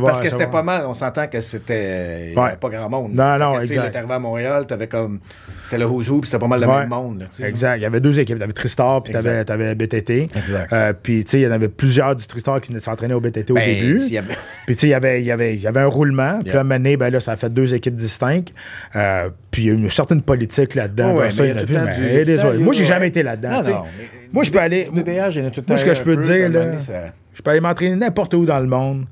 Parce que c'était pas mal, on s'entend que c'était. Ouais. avait pas grand monde. Non, non, Fait exact. T'es arrivé à Montréal, t'avais comme. C'est le who, puis c'était pas mal le Ouais. même monde. Là. Exact. Il y avait deux équipes. Tu avais Tristar, puis Exact. avais, t'avais BTT. Exact. Euh, puis, tu sais, il y en avait plusieurs du Tristar qui s'entraînaient au BTT au Ben, début. avait- Puis, tu sais, il y avait- y avait, il y avait un roulement. Puis, à un moment donné, ben là, ça a fait deux équipes distinctes. Euh, puis, il y a une certaine politique là-dedans. Ouais, Ben, temps, Moi, j'ai ouais. jamais été là-dedans. Moi, je peux aller. Moi, ce que je peux dire, je peux aller m'entraîner n'importe où dans le monde,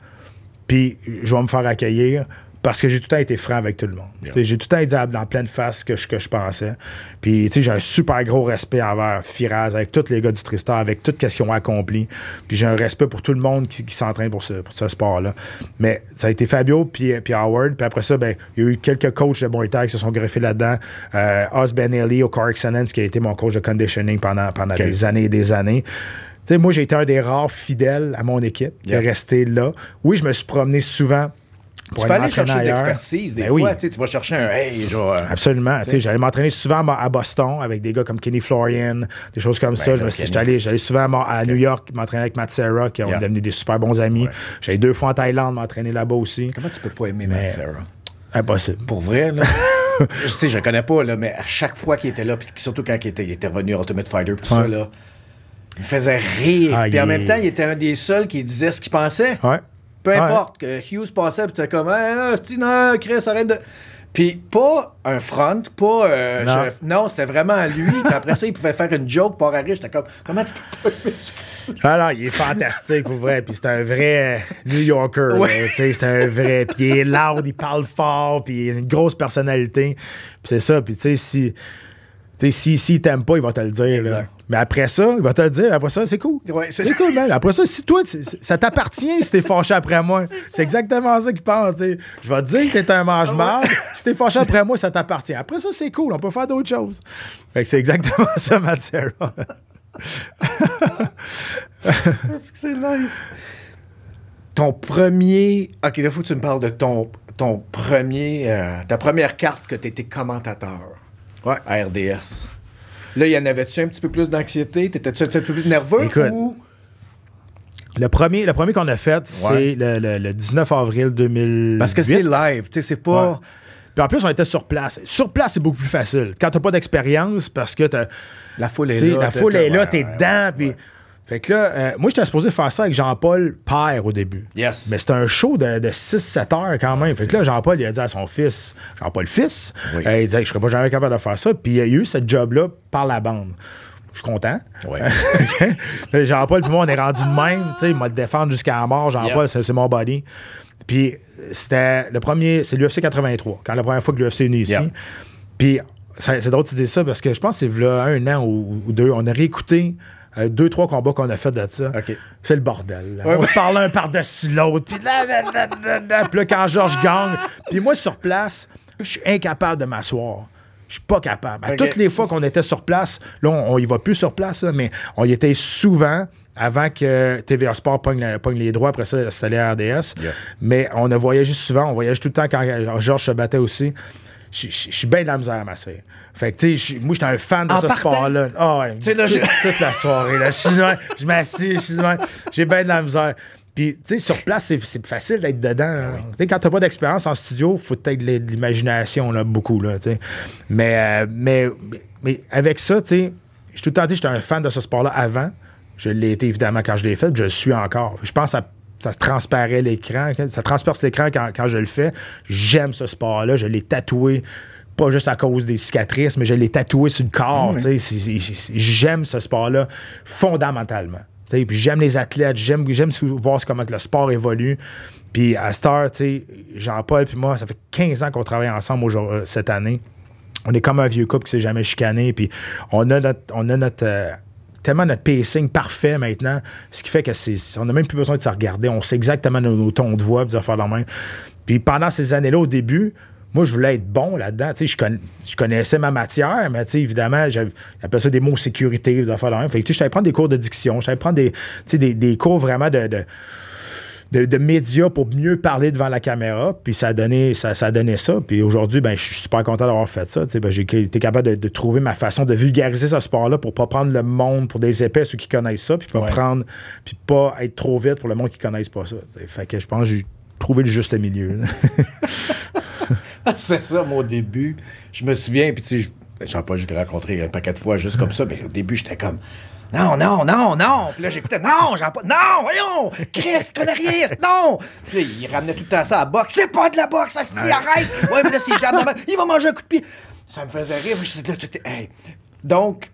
puis je vais me faire accueillir parce que j'ai tout le temps été franc avec tout le monde. Yeah. J'ai tout le temps à- dans pleine face ce que je, que je pensais. Puis, tu sais, j'ai un super gros respect envers Firaz, avec tous les gars du Tristar, avec tout ce qu'ils ont accompli. Puis j'ai un respect pour tout le monde qui, qui s'entraîne pour ce, pour ce sport-là. Mais ça a été Fabio puis, puis Howard. Puis après ça, ben, il y a eu quelques coachs de Muay Thai qui se sont greffés là-dedans. Euh, Oz Benelli au Car Excellence, qui a été mon coach de conditioning pendant, pendant des années et des années. Tu sais, moi, j'ai été un des rares fidèles à mon équipe qui est resté là. Oui, je me suis promené souvent. Tu peux aller chercher de l'expertise des Ben fois. oui. Tu vas chercher un hey, genre. euh, Absolument. J'allais m'entraîner souvent à Boston avec des gars comme Kenny Florian, des choses comme ça. Je là, me suis- Kenny. J'étais allé, j'allais souvent à, New York m'entraîner avec Matt Serra, qui ont devenu des super bons amis. Ouais. J'allais deux fois en Thaïlande m'entraîner là-bas aussi. Comment tu peux pas aimer Matt Serra? Impossible. Pour vrai, là? je sais, je le connais pas, là, mais à chaque fois qu'il était là, puis surtout quand il était, il était revenu à Ultimate Fighter, tout ça, là, il faisait rire. Ah, puis en même temps, il était un des seuls qui disait ce qu'il pensait. Ouais. Peu Ouais. importe, que Hughes passait, puis t'es comme, ah, c'est non, Chris, arrête de. Puis pas un front, pas. euh, Non. je- Non, c'était vraiment lui. Puis après ça, il pouvait faire une joke pour rire. J'étais comme, comment tu peux? Ah non, il est fantastique, pour vrai. Puis c'est un vrai euh, New Yorker. Ouais. tu sais, C'est un vrai. Puis il est loud, il parle fort, puis il a une grosse personnalité. Puis c'est ça. Puis tu sais, si. Tu sais, si, s'il t'aime pas, il va te le dire. Là. Mais après ça, il va te le dire. Après ça, c'est cool. Ouais, c'est cool, man. Après ça, si toi, ça t'appartient si t'es fâché après moi. C'est exactement ça qu'il pense. Je vais te dire que t'es un mange-marde. Si t'es fâché après moi, ça t'appartient. Après ça, c'est cool. On peut faire d'autres choses. Fait que c'est exactement ça, Matt Serra. c'est nice. ton premier. Ok, là, faut que tu me parles de ton, ton premier. euh, ta première carte que tu étais commentateur Ouais. à RDS. Là, y en avait-tu un petit peu plus d'anxiété? T'étais-tu un petit peu plus nerveux? Écoute, ou... Le premier, le premier qu'on a fait, c'est le, le- le 19 avril 2000. Parce que c'est live, tu sais, c'est pas. Ouais. Puis en plus, on était sur place. Sur place, c'est beaucoup plus facile. Quand t'as pas d'expérience, parce que t'as- La foule est là. la foule est là, t'es dedans. puis-. Fait que là, euh, moi, j'étais supposé faire ça avec Jean-Paul Père au début. Yes. Mais c'était un show de, de 6-7 heures quand même. Fait que là, Jean-Paul, il a dit à son fils, Jean-Paul fils, Oui. euh, il disait, je serais pas jamais capable de faire ça. Puis il y a eu ce job-là par la bande. Je suis content. Fait, Jean-Paul, puis moi, on est rendu de même. Tu sais, il m'a le défendre jusqu'à la mort. Jean-Paul, Yes. c'est mon body. Puis c'était le premier, c'est l'UFC 83, quand la première fois que l'UFC est venu ici. Puis c'est drôle de dire ça parce que je pense que c'est là un an ou, ou deux, on a réécouté euh, deux, trois combats qu'on a fait de ça. C'est le bordel. là. Ouais, on ouais. se parle un par-dessus l'autre. Puis là, là, là, là, là. Puis là, quand Georges gagne, puis moi, sur place, je suis incapable de m'asseoir. Je suis pas capable. À toutes les fois qu'on était sur place, là, on, on y va plus sur place, là, mais on y était souvent avant que TVA Sport pogne, la- pogne les droits. Après ça, c'était les RDS. Yeah. Mais on a voyagé souvent. On voyage tout le temps quand Georges se battait aussi. Je suis bien de la misère à ma sphère. Fait que, tu sais, moi, j'étais un fan de En ce sport-là. Ah ouais. là, toute, la soirée, là. Je m'assis. J'ai bien de la misère. Puis, tu sais, sur place, c'est- facile d'être dedans. là. Tu sais, quand t'as pas d'expérience en studio, faut peut-être de l'imagination, là, beaucoup, là, tu sais. Mais, euh, mais, mais avec ça, tu sais, j'ai tout le temps dit que j'étais un fan de ce sport-là avant. Je l'ai été, évidemment, quand je l'ai fait, puis je le suis encore. Je pense que ça, se transparaît l'écran, ça transperce l'écran quand, quand je le fais. J'aime ce sport-là. Je l'ai tatoué, pas juste à cause des cicatrices, mais je l'ai tatoué sur le corps. c'est- J'aime ce sport-là fondamentalement. J'aime les athlètes, j'aime, voir comment le sport évolue. Puis à Star, Jean-Paul puis moi, ça fait 15 ans qu'on travaille ensemble euh, cette année. On est comme un vieux couple qui s'est jamais chicané. Puis on a notre, on a notre euh, tellement notre pacing parfait maintenant, ce qui fait que c'est, on n'a même plus besoin de se regarder. On sait exactement nos, tons de voix, puis affaires de même. Puis pendant ces années-là, au début, moi, je voulais être bon là-dedans. Je, conna- je connaissais ma matière, mais évidemment, j'appelle ça des mots sécurité, des affaires de même. Fait que, tu sais, je prendre des cours de diction, je prendre des, des, des cours vraiment de, de, de médias pour mieux parler devant la caméra. Puis ça a donné ça, ça a donné ça. Puis aujourd'hui, ben, je suis super content d'avoir fait ça. Ben, j'ai été capable de, de trouver ma façon de vulgariser ce sport-là pour pas prendre le monde pour des épais, ceux qui connaissent ça, puis pas Ouais. prendre, puis pas être trop vite pour le monde qui connaissent pas ça. Fait que je pense que j'ai trouvé le juste milieu. C'est ça, au début. Je me souviens, puis tu sais, je- Jean-Paul, je t'ai rencontré un paquet de fois juste comme ça, mais au début, j'étais comme. Non, non, non, non. Puis là, j'écoutais, non, Jean-Paul, non, voyons, Chris, connais rien, non. Puis là, il ramenait tout le temps ça à la boxe. C'est pas de la boxe, ça se dit, arrête. Ouais, mais là, c'est. Il va manger un coup de pied. Ça me faisait rire. J'étais là, tout hey. Donc,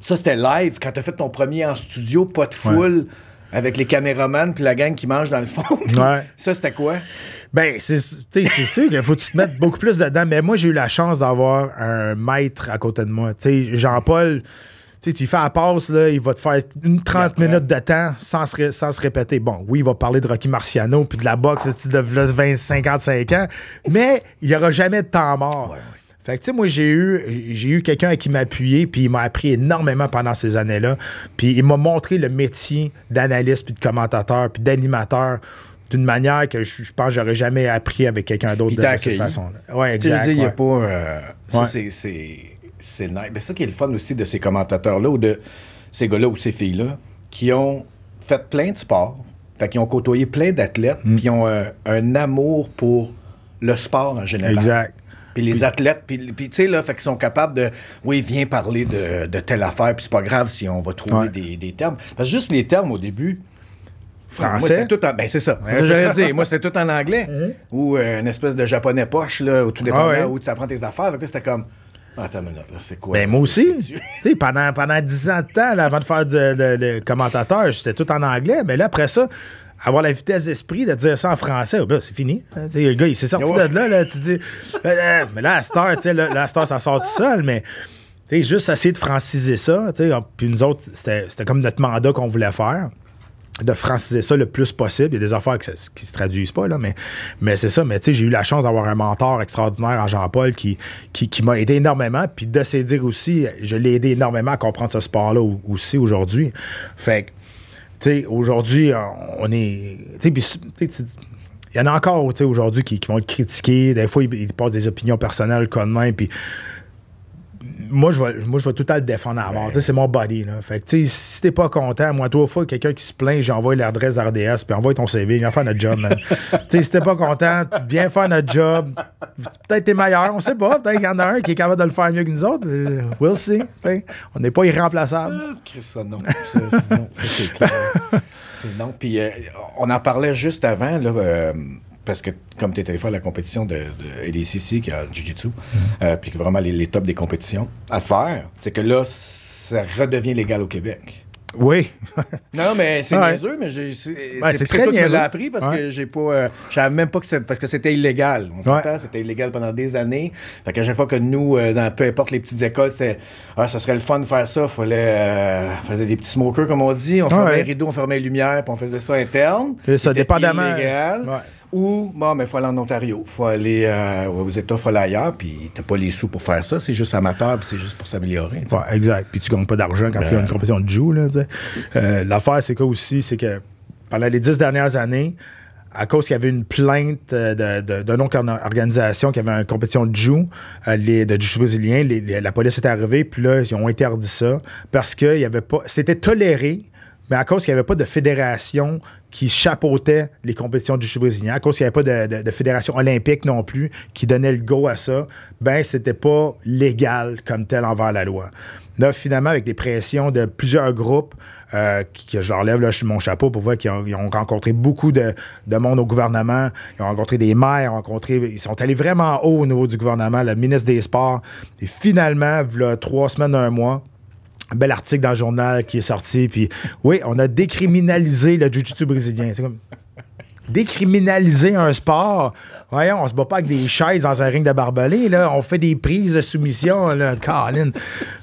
ça, c'était live. Quand t'as fait ton premier en studio, pas de foule, avec les caméramans puis la gang qui mange dans le fond. Ouais. Ça, c'était quoi? Ben, c'est tu sais, c'est sûr qu'il faut que tu te mettes beaucoup plus dedans. Mais moi, j'ai eu la chance d'avoir un maître à côté de moi. Tu sais, Jean-Paul, sais, tu fais la passe, là, il va te faire une 30 apprend. minutes de temps sans se, ré- sans se répéter. Bon, oui, il va parler de Rocky Marciano puis de la boxe de v'là 20, 55 ans, mais il n'y aura jamais de temps mort. Ouais, ouais. Fait que, tu sais, moi, j'ai eu, j'ai eu quelqu'un qui m'a appuyé, puis il m'a appris énormément pendant ces années-là. Puis il m'a montré le métier d'analyste, puis de commentateur, puis d'animateur d'une manière que je, je pense que j'aurais jamais appris avec quelqu'un d'autre de, cette façon-là. Ouais, exact. il y a pas. euh, Ouais. c'est- c'est. Nice. Mais ça qui est le fun aussi de ces commentateurs-là ou de ces gars-là ou ces filles-là qui ont fait plein de sports, fait qu'ils ont côtoyé plein d'athlètes, Mm. puis ils ont un, un amour pour le sport en général. Exact. Puis les athlètes, puis, puis tu sais, là, fait qu'ils sont capables de. Oui, viens parler de, de telle affaire, puis c'est pas grave si on va trouver Ouais. des, des termes. Parce que juste les termes au début. Français? Moi, c'était tout en. Ben, c'est ça. C'est ça j'allais dire. Moi, c'était tout en anglais. Ou euh, une espèce de japonais poche, là, où tout dépendant Ah ouais. où tu apprends tes affaires. Fait que là, c'était comme. Attends une minute, là, c'est quoi? Ben, moi aussi. Tu pendant, pendant 10 ans de temps, là, avant de faire de commentateur, j'étais tout en anglais. Mais là, après ça, avoir la vitesse d'esprit de dire ça en français, oh, ben, c'est fini. Hein, tu sais, le gars, il s'est sorti Ouais. de là, là. Tu dis, euh, euh, mais là, à là, là, à Star, ça sort tout seul, mais. juste essayer de franciser ça. Puis nous autres, c'était c'était comme notre mandat qu'on voulait faire de franciser ça le plus possible. Il y a des affaires qui, qui se traduisent pas, là, mais, mais c'est ça. Mais tu sais, j'ai eu la chance d'avoir un mentor extraordinaire en Jean-Paul qui, qui, qui m'a aidé énormément. Puis de se dire aussi, je l'ai aidé énormément à comprendre ce sport-là au- aussi aujourd'hui. Fait que, tu sais, aujourd'hui, on est. Tu sais, il y en a encore aujourd'hui qui, qui, vont le critiquer. Des fois, ils, passent des opinions personnelles comme. Puis moi, je vais, moi, je vais tout le temps le défendre à mort. C'est mon body. Là. Fait que, si t'es pas content, moi, toi, fois, quelqu'un qui se plaint, j'envoie l'adresse d'RDS, puis envoie ton CV, viens faire notre job, man. si t'es pas content, viens faire notre job. Peut-être t'es meilleur, on sait pas. Peut-être qu'il y en a un qui est capable de le faire mieux que nous autres. Euh, we'll see. On n'est pas irremplaçable. Ah, ça, non. c'est clair. non. Puis, euh, on en parlait juste avant, là. Euh, parce que comme tu étais faire la compétition de, de ADCC, qui a Jiu-Jitsu, mm-hmm. euh, puis vraiment les, les tops des compétitions à faire, c'est que là, ça redevient légal au Québec. Oui. non, mais c'est ouais. niaiseux, mais c'est très toi qui me appris parce que j'ai pas. Euh, je savais même pas que c'était parce que c'était illégal. On s'entend, c'était illégal pendant des années. Fait qu'à chaque fois que nous, euh, dans peu importe les petites écoles, c'était Ah, ça serait le fun de faire ça. Fallait euh, faisait des petits smokers, comme on dit. On fermait les rideaux, on fermait les lumières, puis on faisait ça interne. ça dépendamment. illégal. Ou, bon, mais il faut aller en Ontario. Il faut aller euh, aux États, il faut aller ailleurs, puis t'as pas les sous pour faire ça. C'est juste amateur, puis c'est juste pour s'améliorer. Ouais, exact. Puis tu gagnes pas d'argent quand tu as une compétition de joue. Euh, L'affaire, c'est quoi aussi, c'est que pendant les dix dernières années, à cause qu'il y avait une plainte euh, d'une autre organisation qui avait une compétition de joue, euh, les, de jiu brésilien, la police est arrivée, puis là, ils ont interdit ça parce que y avait pas. C'était toléré, mais à cause qu'il n'y avait pas de fédération qui chapeautait les compétitions du jiu brésilien, à cause qu'il n'y avait pas de, fédération olympique non plus qui donnait le go à ça, ben c'était pas légal comme tel envers la loi. Là, finalement, avec des pressions de plusieurs groupes, euh, que je leur lève là, mon chapeau pour voir qu'ils ont, rencontré beaucoup de, monde au gouvernement. Ils ont rencontré des maires, ils sont allés vraiment haut au niveau du gouvernement, le ministre des Sports. Et finalement, trois semaines, un mois, bel article dans le journal qui est sorti. Puis oui, on a décriminalisé le jiu-jitsu brésilien. C'est comme décriminaliser un sport. Voyons, on se bat pas avec des chaises dans un ring de barbelé, là. On fait des prises de soumission, là, Colin.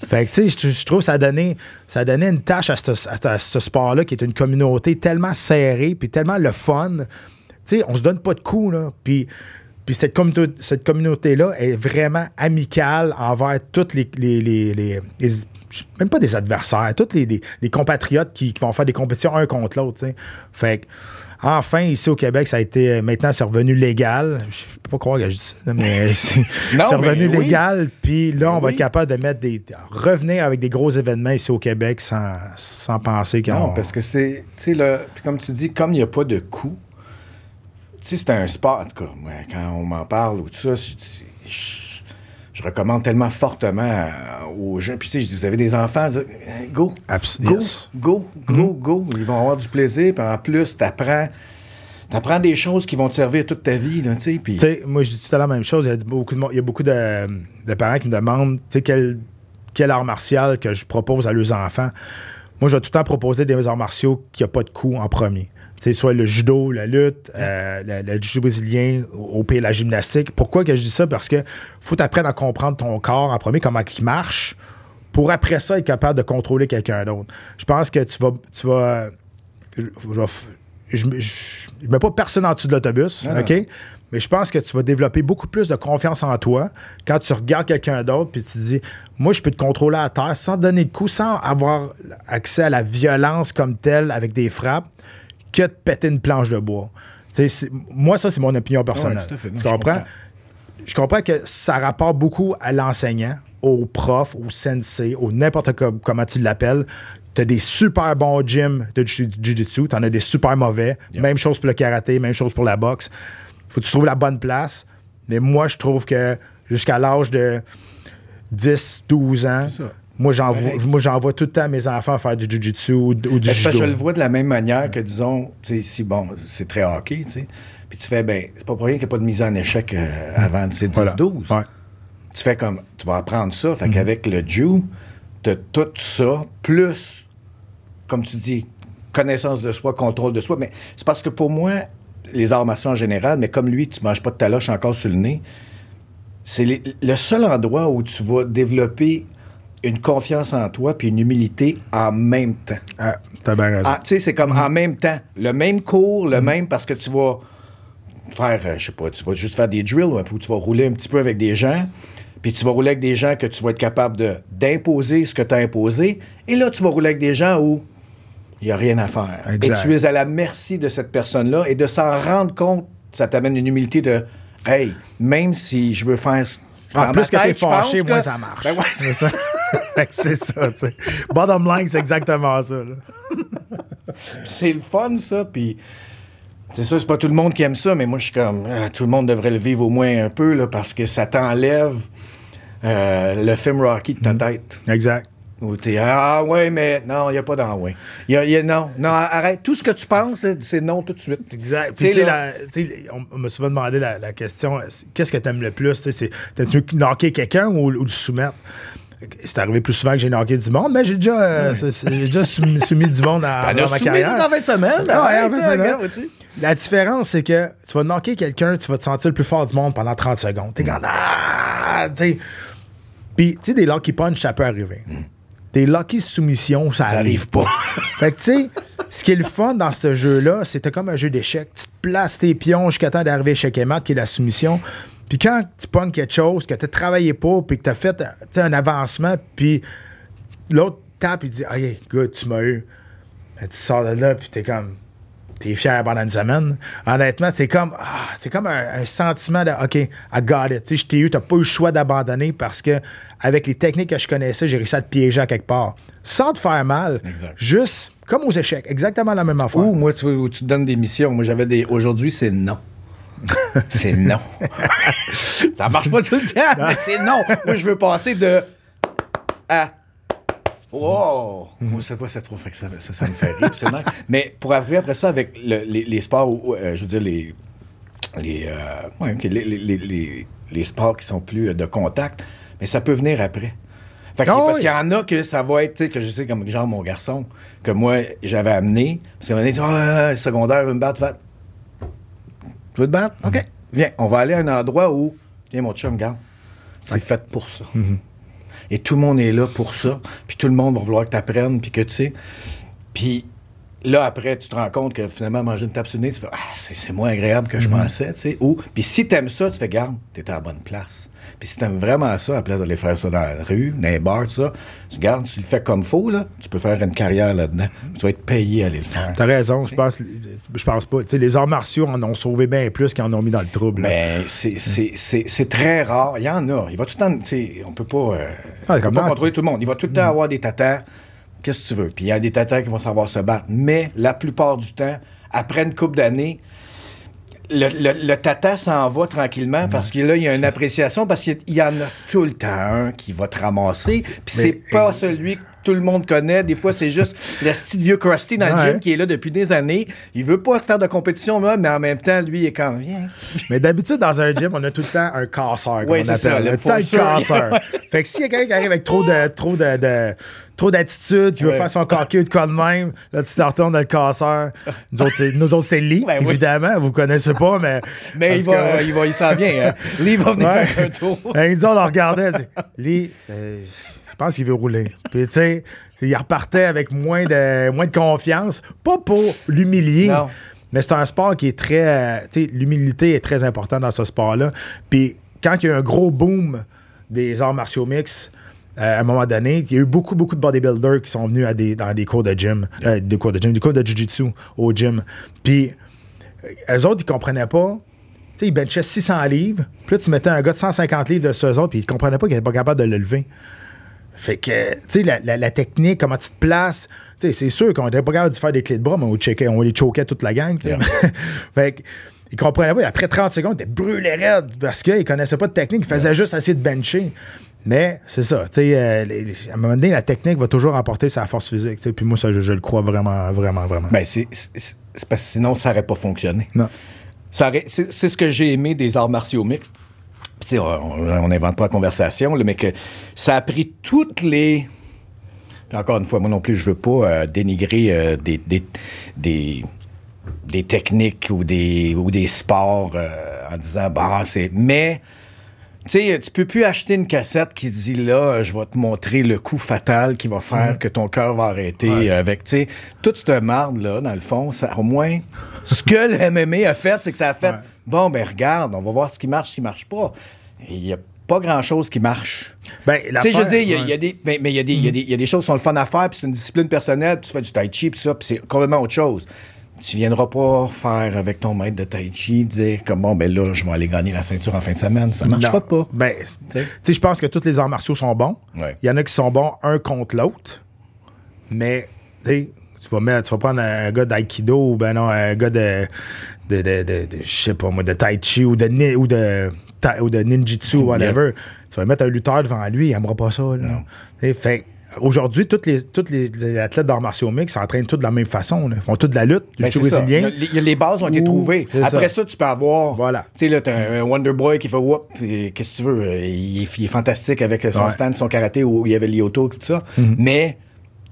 Fait que, tu sais, je trouve que ça donné, ça a une tâche à ce, sport-là qui est une communauté tellement serrée puis tellement le fun. Tu sais, on se donne pas de coups, là. Puis puis cette, cette communauté-là est vraiment amicale envers toutes les, les, même pas des adversaires, tous les, compatriotes qui, vont faire des compétitions un contre l'autre. Fait que, enfin, ici au Québec, ça a été. Maintenant, c'est revenu légal. Je peux pas croire que je dis ça, mais c'est revenu légal. Puis là, on va être capable de mettre des. revenir avec des gros événements ici au Québec sans, sans penser qu'on. Non, parce que c'est. Tu sais, comme tu dis, comme il n'y a pas de coût, sais, c'est un sport, en tout cas, quand on m'en parle ou tout ça, je, recommande tellement fortement aux gens. Puis, tu sais, vous avez des enfants, go, go, go, go, mm-hmm. go. Ils vont avoir du plaisir. Puis en plus, tu apprends. T'apprends des choses qui vont te servir toute ta vie, là, tu sais. Moi, je dis tout à l'heure la même chose. Il y a beaucoup de, il y a beaucoup de, de parents qui me demandent, tu sais, quel, quel art martial que je propose à leurs enfants. Moi, je vais tout le temps proposer des arts martiaux qui n'ont pas de coup en premier soit le judo, la lutte, euh, le, judo brésilien, au pire la gymnastique. Pourquoi que je dis ça? Parce que faut apprendre à comprendre ton corps en premier, comment il marche, pour après ça être capable de contrôler quelqu'un d'autre. Je pense que tu vas. Tu vas je, ne mets pas personne en dessous de l'autobus, OK? Mais je pense que tu vas développer beaucoup plus de confiance en toi quand tu regardes quelqu'un d'autre puis tu te dis Moi, je peux te contrôler à terre sans donner de coups, sans avoir accès à la violence comme telle avec des frappes que de péter une planche de bois. moi, ça, c'est mon opinion personnelle. tu comprends? Je comprends. que ça rapporte beaucoup à l'enseignant, au prof, au sensei, au n'importe comment tu l'appelles. Tu as des super bons gyms de jiu-jitsu, tu en as des super mauvais. Même chose pour le karaté, même chose pour la boxe. Faut que tu trouves la bonne place. Mais moi, je trouve que jusqu'à l'âge de 10, 12 ans, moi, j'envoie, tout le temps mes enfants faire du jiu-jitsu ou, du judo. Je le vois de la même manière que, disons, si bon, c'est très hockey, tu sais. Puis tu fais, ben, c'est pas pour rien qu'il n'y a pas de mise en échec euh, avant 10-12. Tu fais comme, tu vas apprendre ça. Fait mhm. qu'avec le jiu, tu as tout ça, plus, comme tu dis, connaissance de soi, contrôle de soi. Mais c'est parce que pour moi, les arts martiaux en général, mais comme lui, tu manges pas de taloche encore sur le nez, c'est le seul endroit où tu vas développer une confiance en toi puis une humilité en même temps. Ah, t'as bien raison. Ah, tu sais, c'est comme en même temps. Le même cours, le mm-hmm. même, parce que tu vas faire, euh, je sais pas, tu vas juste faire des drills, ou tu vas rouler un petit peu avec des gens, puis tu vas rouler avec des gens que tu vas être capable d'imposer ce que tu as imposé, et là, tu vas rouler avec des gens où il n'y a rien à faire. Exact. Et tu es à la merci de cette personne-là et de s'en rendre compte, ça t'amène une humilité de Hey, même si je veux faire. En dans plus que t'es fâché, moins ça marche. Ben ouais, c'est ça. C'est ça, tu sais. Bottom line, c'est exactement ça. c'est le fun, ça. Puis, c'est ça, c'est pas tout le monde qui aime ça, mais moi, je suis comme, ah, tout le monde devrait le vivre au moins un peu, là, parce que ça t'enlève euh, le film Rocky de ta tête. Exact. Où t'es, ah ouais, mais non, il n'y a pas d'en ouais. Y a- y a- non, non, arrête. Tout ce que tu penses, c'est non tout de suite. Exact. Puis, tu sais, là- la- tu sais, on, m'a souvent demandé la, la question euh, qu'est-ce que t'aimes le plus T'aimes-tu knocker quelqu'un ou, ou le soumettre? C'est arrivé plus souvent que j'ai knocké du monde, mais j'ai déjà, euh, j'ai déjà soumis, soumis du monde à, dans ma carrière. dans 20 semaines. Ouais, arrête, en 20 semaines. La différence, c'est que tu vas knocker quelqu'un, tu vas te sentir le plus fort du monde pendant 30 secondes. T'es comme Ah! Puis, tu sais, des lucky punch, ça peut arriver. Des lucky soumissions, ça, Ça arrive arrive pas. Fait que, tu sais, ce qui est le fun dans ce jeu-là, c'était comme un jeu d'échecs. Tu te places tes pions jusqu'à temps d'arriver chez et mat, qui est la soumission. Puis quand tu pognes quelque chose, que tu as travaillé pour, puis que tu as fait un avancement, puis l'autre tape, il dit Ah, hey, good, tu m'as eu. Ben, tu sors de là, puis t'es comme. T'es fier pendant une semaine. Honnêtement, c'est comme, ah, c'est comme un, un sentiment de OK, I got it. Tu sais, je t'ai eu, t'as pas eu le choix d'abandonner parce que avec les techniques que je connaissais, j'ai réussi à te piéger à quelque part. Sans te faire mal. Exact. Juste comme aux échecs. Exactement la même affaire. Ou moi, tu, tu te donnes des missions. Moi, j'avais des. Aujourd'hui, c'est non. c'est non. ça marche pas tout le temps, mais c'est non. Moi, je veux passer de. à. Wow! Moi, cette fois, c'est trop. Fait que ça, ça, ça me fait rire, absolument. Mais pour après, après ça, avec le- les, les sports, où, euh, je veux dire, les. Les, euh, ouais, les, les, les, les- sports qui sont plus euh, de contact, mais ça peut venir après. Fait que- Ah parce oui. qu'il y en a que ça va être, que je sais, comme genre mon garçon, que moi, j'avais amené. Parce qu'on a dit, ah, secondaire, veut me battre, fait. Tu veux te battre? OK. Viens, on va aller à un endroit où, viens, mon chum, regarde. C'est fait pour ça. Et tout le monde est là pour ça. Puis tout le monde va vouloir que tu apprennes, puis que tu sais. Puis là, après, tu te rends compte que finalement, manger une tape sur le nez, tu fais Ah, c'est moins agréable que je pensais, tu sais. Ou, puis si t'aimes ça, tu fais Garde, t'es à la bonne place. Puis si t'aimes vraiment ça, à la place d'aller faire ça dans la rue, dans les bars, tout ça, tu gardes, tu le fais comme faut, là, tu peux faire une carrière là-dedans. Tu vas être payé à aller le faire. T'as raison, je pense, je pense pas. Tu sais, les arts martiaux en ont sauvé bien plus qu'ils en ont mis dans le trouble. là. Mais c'est- c'est très rare. Il y en a. Il va tout le temps. tu sais, On peut pas, euh, Ah, on peut pas contrôler tout le monde. Il va tout le temps avoir des tatas. Qu'est-ce que tu veux? Puis il y a des tatas qui vont savoir se battre. Mais la plupart du temps, après une couple d'années, le, le- le tata s'en va tranquillement parce que là, il y a une appréciation parce qu'il y en a tout le temps un qui va te ramasser. Puis c'est pas celui tout le monde connaît. Des fois, c'est juste le style vieux Krusty dans le gym qui est là depuis des années. Il veut pas faire de compétition, là, mais en même temps, lui, il est quand viens. Mais d'habitude, dans un gym, on a tout le temps un casseur. Oui, c'est ça, le Le casseur. fait que s'il y a quelqu'un qui arrive avec trop de trop de, de- trop d'attitude, qui veut faire son coquille de quoi de même, là, tu te retournes dans le casseur. Nous autres, c'est, Lee, Ben oui. évidemment. Vous connaissez pas, mais. Mais il va, que- il va, il s'en vient. Hein. Il va venir Ouais. faire un tour. Ben, il dit, on le regardait. Lee, euh, pense qu'il veut rouler. Puis, tu sais, il repartait avec moins de, moins de confiance. Pas pour l'humilier. Mais c'est un sport qui est très. euh, tu sais, l'humilité est très importante dans ce sport-là. Puis quand il y a eu un gros boom des arts martiaux mix, euh, à un moment donné, il y a eu beaucoup, beaucoup de bodybuilders qui sont venus à des, dans des cours de gym, euh, des cours de gym, des cours de jiu-jitsu au gym. Puis euh, eux autres, ils comprenaient pas. Tu sais, ils benchaient 600 livres. Puis là, tu mettais un gars de 150 livres de ceux autres, puis ils comprenaient pas qu'ils n'étaient pas capables de le lever. Fait que, tu sais, la, la- la technique, comment tu te places, tu sais, c'est sûr qu'on n'était pas capable de faire des clés de bras, mais on, checkait, on les choquait toute la gang, tu sais. fait que, ils comprenaient pas. Après 30 secondes, ils étaient brûlés raides parce qu'ils connaissaient pas de technique, ils faisaient juste essayer de bencher. Mais c'est ça, tu sais, euh, les- les- à un moment donné, la technique va toujours emporter sa force physique. Puis moi, ça, je, je le crois vraiment, vraiment, vraiment. Ben, c'est parce que sinon, ça n'aurait pas fonctionné. non. C'est ce que j'ai aimé des arts martiaux mixtes. On n'invente pas la conversation, mais que ça a pris toutes les. Encore une fois, moi non plus, je veux pas euh, dénigrer euh, des, des, des, des techniques ou des, ou des sports euh, en disant, bah, c'est. Mais. Tu sais, tu peux plus acheter une cassette qui dit là, je vais te montrer le coup fatal qui va faire que ton cœur va arrêter Ouais. avec, tu sais, toute cette marde-là, dans le fond, ça, au moins, ce que le MMA a fait, c'est que ça a fait, Ouais. bon, ben regarde, on va voir ce qui marche, ce qui marche pas. Il y a pas grand-chose qui marche. Ben, Tu sais, je l'affaire- dire, il y a- y, des, mais, mais il y, a des- il y a des- il y a des choses qui sont le fun à faire, puis c'est une discipline personnelle, puis tu fais du tai chi, puis ça, puis c'est complètement autre chose. Tu viendras pas faire avec ton maître de tai chi, dire comme bon, ben là, je vais aller gagner la ceinture en fin de semaine. Ça marchera Non. pas. Ben, tu sais, je pense que tous les arts martiaux sont bons. Ouais. Il y en a qui sont bons un contre l'autre. Mais, tu sais, tu vas mettre, tu vas prendre un gars d'aïkido ou ben non, un gars de, de, de, de- de- je sais pas moi, de tai chi ou de, ni- ou de, ta- ou de ninjutsu ou whatever. Tu vas mettre un lutteur devant lui, il aimera pas ça. Là. Fait Aujourd'hui, tous les, toutes les, athlètes d'arts martiaux mix s'entraînent tous de la même façon. là. Ils font tous de la lutte, du Ben, brésilien. Les, bases ont été Ouh, trouvées. Après ça. ça. tu peux avoir. Voilà. Tu sais, là, t'as un, un Wonder Boy qui fait whoop, qu'est-ce que tu veux? Il est, il est fantastique avec son Ouais. Stand, son karaté, où il y avait l'ioto, tout ça. Mais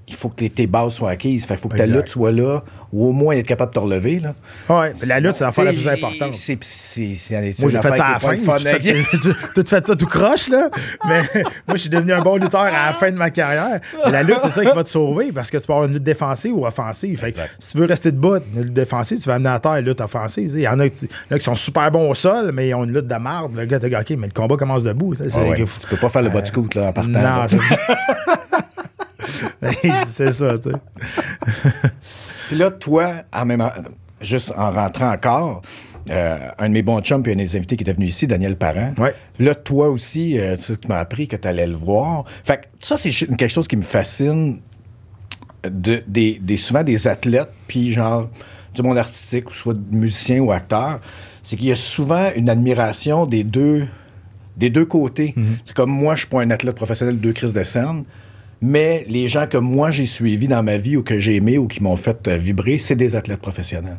il faut que tes bases soient acquises. Il faut que ta Exact. lutte soit là, ou au moins être capable de te relever. Là. Ouais, mais la lutte, c'est l'affaire la plus importante. c'est- c'est- Moi, j'ai fait ça à la fin. tout- tout fait ça tout croche, là. Mais moi, je suis devenu un bon lutteur à la fin de ma carrière. Mais la lutte, c'est ça qui va te sauver parce que tu peux avoir une lutte défensive ou offensive. Fait que si tu veux rester debout, une lutte défensive, tu vas amener à terre une lutte offensive. Il y en a, qui- là, qui sont super bons au sol, mais ils ont une lutte de marde. Le gars, t'as OK, mais le combat commence debout. C'est- Ah ouais, Tu peux pas faire le bas de scoot là, en partant. non, là. c'est ça. c'est ça, tu sais. Puis là, toi, en même, juste en rentrant encore, euh, un de mes bons chums, puis un des invités qui était venu ici, Daniel Parent. Ouais. Là, toi aussi, euh, tu sais, tu m'as appris que tu allais le voir. Fait que ça, c'est quelque chose qui me fascine de, des, des- souvent des athlètes, puis genre du monde artistique, ou soit musicien ou acteur, c'est qu'il y a souvent une admiration des deux, des deux côtés. C'est comme moi, je suis pas un athlète professionnel de deux crises de scène, mais les gens que moi j'ai suivis dans ma vie ou que j'ai aimés ou qui m'ont fait euh, vibrer, c'est des athlètes professionnels.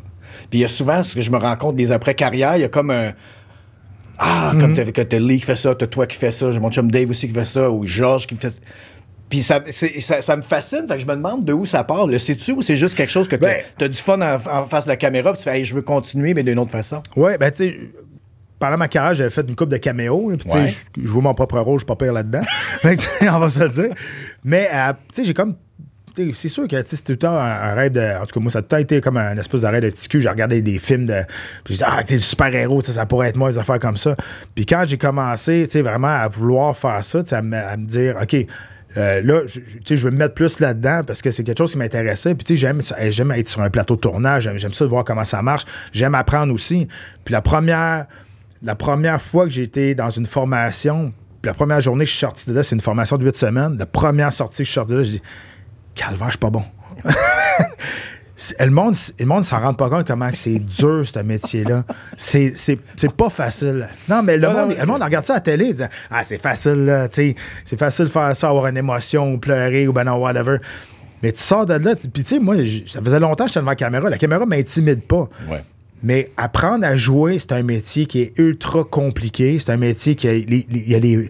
Puis il y a souvent, ce que je me rends compte des après-carrières, il y a comme un. Ah, comme t'as que t'as Lee qui fait ça, t'as toi qui fais ça, j'ai mon chum Dave aussi qui fait ça, ou Georges qui fait. Puis ça, ça, ça me fascine, fait que je me demande de où ça part. Le sais-tu ou c'est juste quelque chose que t'as Ben- du fun en, en face de la caméra, puis tu fais, Hey, je veux continuer, mais d'une autre façon. Ouais, ben, tu sais, pendant ma carrière, j'avais fait une coupe de caméos. puis, tu sais, Ouais. je je joue mon propre rôle, je suis pas pire là-dedans. On va se le dire. Mais, euh, tu sais, j'ai comme. C'est sûr que c'est tout le temps un, un rêve de. En tout cas, moi, ça a tout le temps été comme un espèce de rêve de petit cul. J'ai regardé des films de. Puis je disais, ah, t'es le super-héros, ça pourrait être moi, des affaires comme ça. Puis quand j'ai commencé, tu sais, vraiment à vouloir faire ça, à, me- à me dire, OK, euh, là, je, je- veux me mettre plus là-dedans parce que c'est quelque chose qui m'intéressait. Puis, tu sais, j'aime, j'aime être sur un plateau de tournage. J'aime ça de voir comment ça marche. J'aime apprendre aussi. Puis, la première, la première fois que j'ai été dans une formation, puis la première journée que je suis sorti de là, c'est une formation de huit semaines. La première sortie que je suis sorti de là, je dis, Calvaire, je suis pas bon. Le monde, le monde s'en rend pas compte comment c'est dur, ce métier-là. C'est, c'est, c'est pas facile. Non, mais le, Non, monde, non, le monde regarde ça à la télé, disant Ah, c'est facile, là, tu c'est facile de faire ça, avoir une émotion, ou pleurer, ou ben non, whatever. Mais tu sors de là, puis tu sais, moi, ça faisait longtemps que j'étais devant la caméra. La caméra m'intimide pas. Ouais. Mais apprendre à jouer, c'est un métier qui est ultra compliqué. C'est un métier qui a, les- les-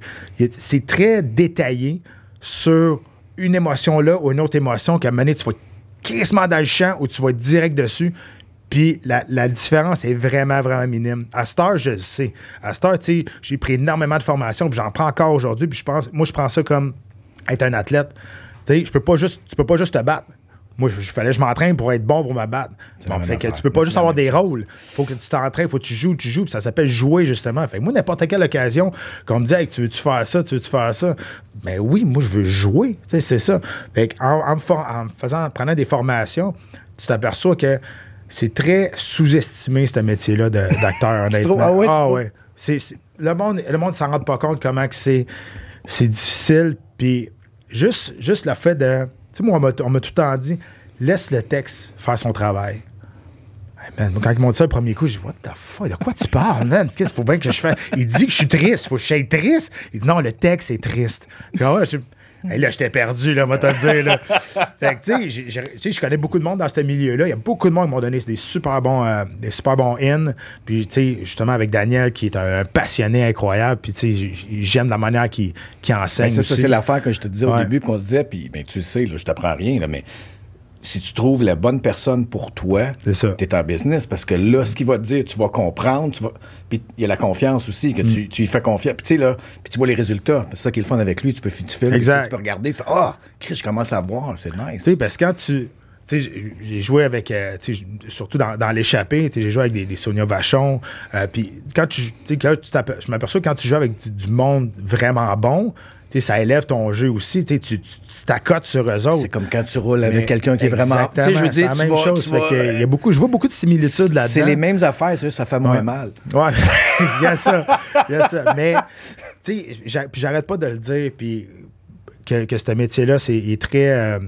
c'est très détaillé sur une émotion là ou une autre émotion qu'à un moment donné, tu vas crissement dans le champ ou tu vas être direct dessus. Puis la, la différence est vraiment, vraiment minime. À Star, je le sais. À Star, tu sais, j'ai pris énormément de formation, puis j'en prends encore aujourd'hui. Puis je pense, moi, je prends ça comme être un athlète. Tu sais, je peux pas juste, tu peux pas juste te battre. Moi, il fallait que je m'entraîne pour être bon pour me battre. la Bon, fait que tu peux pas juste avoir des chose. rôles. faut que tu t'entraînes, faut que tu joues, tu joues. Puis ça s'appelle jouer, justement. Fait que moi, n'importe quelle occasion qu'on me dit, Hey, tu veux-tu faire ça, tu veux-tu faire ça? Ben oui, moi, je veux jouer. C'est ça. Fait en, en me for- en me faisant, en prenant des formations, tu t'aperçois que c'est très sous-estimé, ce métier-là d'acteur, honnêtement. Ah ouais, c'est- le monde le monde s'en rend pas compte comment que c'est, c'est difficile. Puis juste, juste le fait de. Tu sais, moi, on m'a, tout le temps dit laisse le texte faire son travail. Man, quand ils m'ont dit ça le premier coup, j'ai dit What the fuck, de quoi tu parles, man? Qu'est-ce qu'il faut bien que je fasse? Il dit que je suis triste, faut que je sois triste. Il dit non, le texte est triste. Tu vois, ouais, Hey, là, j'étais perdu, là, moi, te dire, là. Fait que, tu sais, je connais beaucoup de monde dans ce milieu-là. Il y a beaucoup de monde qui m'ont donné des super bons, euh, des super bons in. Puis, tu sais, justement, avec Daniel, qui est un, passionné incroyable. Puis, tu sais, j'aime la manière qu'il qu'il enseigne. Ben, c'est ça, c'est l'affaire que je te disais au début, qu'on se disait, puis ben, tu le sais, là, je t'apprends rien, là, mais si tu trouves la bonne personne pour toi, tu es en business. Parce que là, ce qu'il va te dire, tu vas comprendre. Tu vas... Puis il y a la confiance aussi, que Mm. tu, tu y fais confiance. Puis tu sais, là, puis tu vois les résultats. C'est ça qui est le fun avec lui. Tu peux tu filmes, Exact. tu peux regarder, tu Ah, Chris, je commence à voir, c'est nice. Tu sais, parce que quand tu. Tu sais, j'ai- joué avec, euh, tu sais, surtout dans, dans l'échappée, tu sais, j'ai joué avec des, des Sonia Vachon. euh, Puis quand tu, tu sais, quand tu je m'aperçois que quand tu joues avec du, du monde vraiment bon, ça élève ton jeu aussi. Tu tu t'accotes sur eux autres. C'est comme quand tu roules avec quelqu'un qui est vraiment. Tu sais, je veux dire, tu la même chose. tu Fait vas- que il y a beaucoup, je vois beaucoup de similitudes là-dedans. C'est les mêmes affaires, juste ça fait moins Ouais. mal. Ouais, il y a ça. Il y a ça. Mais, tu sais, j'arrête pas de le dire, puis que, que ce métier-là, c'est il est très. euh,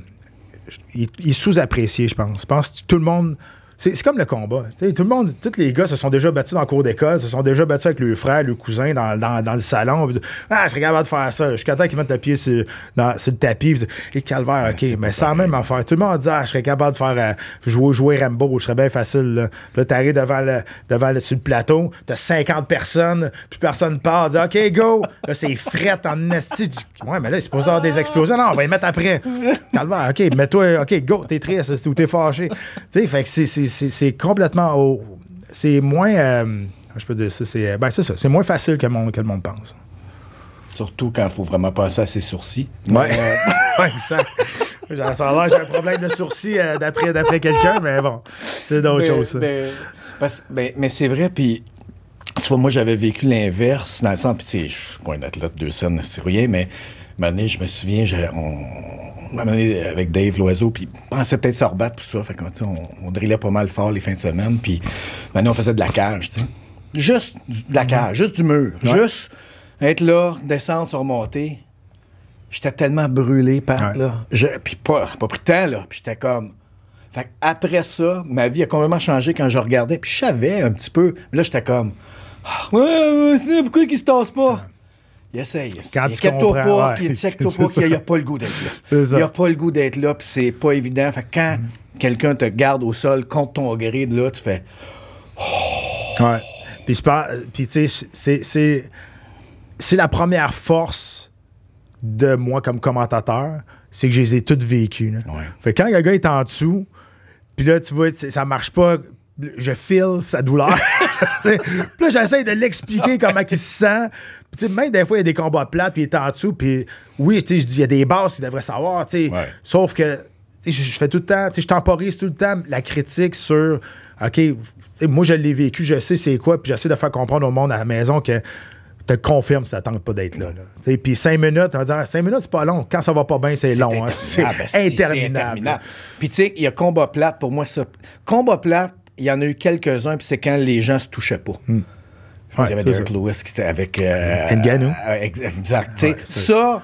il, il est sous-apprécié, je pense. Je pense que tout le monde. C'est comme le combat. Tout le monde, tous les gars se sont déjà battus dans le cours d'école, se sont déjà battus avec leurs frères, leurs cousins dans, dans- dans le salon. Puis, ah, je serais capable de faire ça. Jusqu'à temps qu'ils mettent le pied sur, dans- sur le tapis. Puis, et calvaire, OK. mais sans pareil. même affaire. Tout le monde dit, ah, je serais capable de faire euh, jouer, jouer Rambo, je serais bien facile. Là, là t'arrives devant le, devant le, sur le plateau, t'as 50 personnes, puis personne part, dit, OK, go. Là, c'est fret en esti. Ouais, mais là, il se pose avoir des explosions. Non, on va les mettre après. Calvaire, OK, mets-toi, OK, go, t'es triste ou t'es fâché. Tu sais, fait que c'est- c'est- complètement. C'est moins. euh, je peux dire ça, c'est. Ben, c'est ça. C'est moins facile que le monde, que le monde pense. Surtout quand il faut vraiment passer à ses sourcils. Ouais. Euh, ouais. J'en j'ai un problème de sourcil euh, d'après, d'après quelqu'un, mais bon, c'est d'autres choses. mais- mais- mais c'est vrai, puis tu vois, moi, j'avais vécu l'inverse, dans le sens, puis tu sais, je suis pas un athlète de scène, c'est rien, mais donné, je me souviens, j'ai- on, avec Dave Loiseau, puis on pensait peut-être se rebattre, tout ça, fait on, on drillait pas mal fort les fins de semaine, puis maintenant, on faisait de la cage, tu sais. Juste du- de la cage, juste du mur, Ouais. juste être là, descendre, se remonter. J'étais tellement brûlé par Ouais. là. Je, puis pas, pas pris de temps, là. Puis j'étais comme. Fait après ça, ma vie a complètement changé quand je regardais. Puis je savais un petit peu. Mais là, j'étais comme. Ah, ouais, ouais, pourquoi il se tasse pas? Il essaye. Quand tu Inquiète-toi comprends, pas, ouais. puis inquiète-toi C'est pas qu'il n'a pas le goût d'être là. Il a pas le goût d'être là, puis c'est pas évident. Fait que quand quelqu'un te garde au sol contre ton gré de là, tu fais. Ouais. Puis, je pense- puis tu sais, c'est- la première force de moi comme commentateur, c'est que je les ai toutes vécues. là. Ouais. Fait que quand le gars est en dessous, puis là, tu vois, tu ça marche pas, je file sa douleur. Puis là, j'essaie de l'expliquer comment il se sent. Puis, même des fois, il y a des combats plates, puis il est en dessous, puis oui, je dis, il y a des bases qu'il devrait savoir. Ouais. Sauf que, je fais tout le temps, je temporise tout le temps la critique sur, OK, moi, je l'ai vécu, je sais c'est quoi, puis j'essaie de faire comprendre au monde à la maison que te confirme ça tente pas d'être là. là. Puis cinq minutes, on va dire, cinq minutes, c'est pas long. Quand ça va pas bien, c'est long. hein. C'est interminable, esti, interminable. Puis tu sais, il y a combat plate, pour moi, ça. Combat plate, il y en a eu quelques-uns, puis c'est quand les gens se touchaient pas. Hmm. Ouais, il y avait Derek ça. Lewis qui était avec. Euh, euh, ex- exact. Ouais, ça,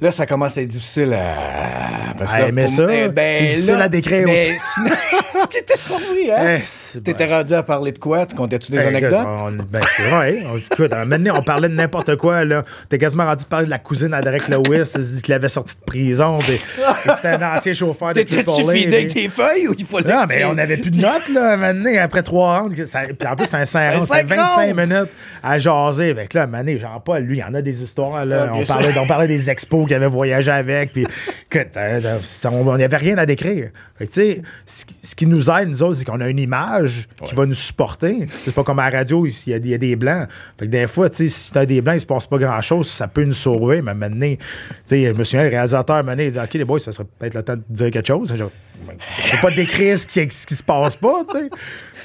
là, ça commence à être difficile à. parce que là, mais pour- ça, eh ben, c'est difficile là, à décrire mais aussi. T'étais compris, hein? Eh, T'étais rendu à parler de quoi? Tu comptais-tu des Ben, anecdotes? on- ben, c'est vrai. On, écoute, donné, on parlait de n'importe quoi. là. T'es quasiment rendu de parler de la cousine à Derek Lewis, qui l'avait sorti de prison. puis C'était un ancien chauffeur de T'étais-tu fidèle avec tes feuilles ou il fallait. Non, mais on n'avait plus de notes, là, donné, après trois ça- Puis en plus, c'est un 5 rounds. C'est un C'était cinq 25 rounds. minutes à jaser. Avec là, donné, Jean-Paul, lui, il y en a des histoires. Là. Ah, on, parlait, on parlait des expos qu'il avait voyagé avec. Puis, écoute, euh, ça, on n'y avait rien à décrire. Fait que, tu sais, ce, qui- qui nous aide, nous autres, c'est qu'on a une image qui va nous supporter. C'est pas comme à la radio, il y, a, il y a des blancs. Fait que des fois, tu sais, si t'as des blancs, il se passe pas grand-chose, ça peut nous sauver. Mais maintenant, tu sais, je me souviens, le réalisateur, maintenant, il dit OK, les boys, ça serait peut-être le temps de dire quelque chose. Je peux pas décrire ce qui, ce qui se passe pas, tu sais.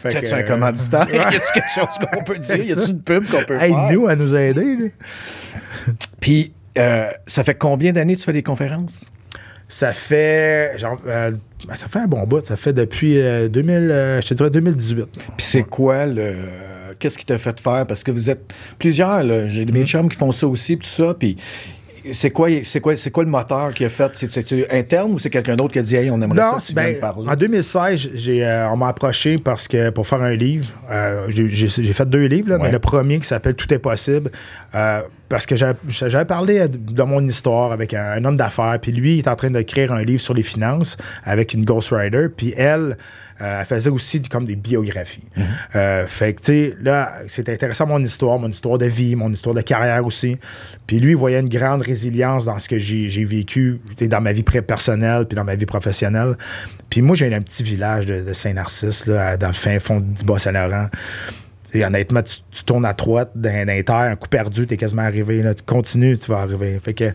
Fait que, un euh, commanditaire? ouais. Y a-tu quelque chose qu'on peut dire? Y a-tu une pub qu'on peut faire? Aide-nous à nous aider. Puis, euh, ça fait combien d'années que tu fais des conférences? Ça fait genre, euh, ça fait un bon bout. Ça fait depuis euh, 2000, euh, je te dirais 2018. Puis c'est quoi le. Qu'est-ce qui t'a fait faire? Parce que vous êtes plusieurs, là. J'ai des chums qui font ça aussi, puis tout ça. Puis c'est quoi, c'est quoi, c'est quoi le moteur qui a fait? C'est, c'est interne ou c'est quelqu'un d'autre qui a dit, hey, on aimerait Non, ça, ben, de parler? en 2016, j'ai, euh, on m'a approché parce que pour faire un livre, euh, j'ai, j'ai- j'ai fait deux livres, là, Ouais. mais le premier qui s'appelle Tout est possible, euh, parce que j'avais, j'avais parlé de, mon histoire avec un, un homme d'affaires, puis lui, il est en train d'écrire un livre sur les finances avec une ghostwriter, puis elle, elle faisait aussi comme des biographies. Mm-hmm. Euh, fait que, tu sais, là, c'était intéressant mon histoire, mon histoire de vie, mon histoire de carrière aussi. Puis lui, il voyait une grande résilience dans ce que j'ai, j'ai vécu, tu sais, dans ma vie personnelle, puis dans ma vie professionnelle. Puis moi, j'ai un petit village de, de Saint-Narcisse, là, dans le fin fond du Bas-Saint-Laurent. Et honnêtement, tu, tu tournes à droite les terres, un coup perdu, t'es quasiment arrivé. Là, tu continues, tu vas arriver. Fait que,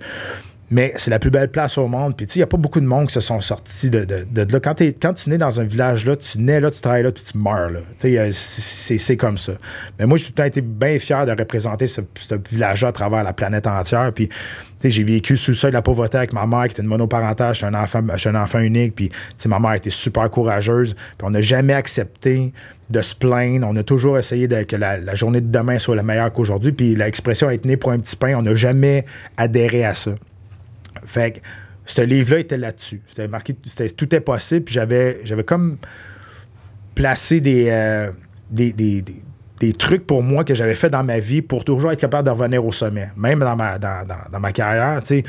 Mais c'est la plus belle place au monde. Puis, tu sais, il n'y a pas beaucoup de monde qui se sont sortis de, là. Quand, t'es- quand tu nais dans un village là, tu nais là, tu travailles là, puis tu meurs là. Tu sais, euh, c'est comme ça. Mais moi, j'ai tout le temps été bien fier de représenter ce, village-là à travers la planète entière. Puis, j'ai vécu sous le seuil de la pauvreté avec ma mère qui était une monoparentale. J'étais un enfant, un enfant unique. Puis, ma mère était super courageuse. Puis, on n'a jamais accepté de se plaindre. On a toujours essayé de, que la, la journée de demain soit la meilleure qu'aujourd'hui. Puis, l'expression être né pour un petit pain, on n'a jamais adhéré à ça. Fait que ce livre-là était là-dessus. C'était marqué, c'était, tout est possible. Puis j'avais, j'avais comme placé des, euh, des, des- des- des trucs pour moi que j'avais fait dans ma vie pour toujours être capable de revenir au sommet. Même dans ma, dans, dans- dans ma carrière, tu sais,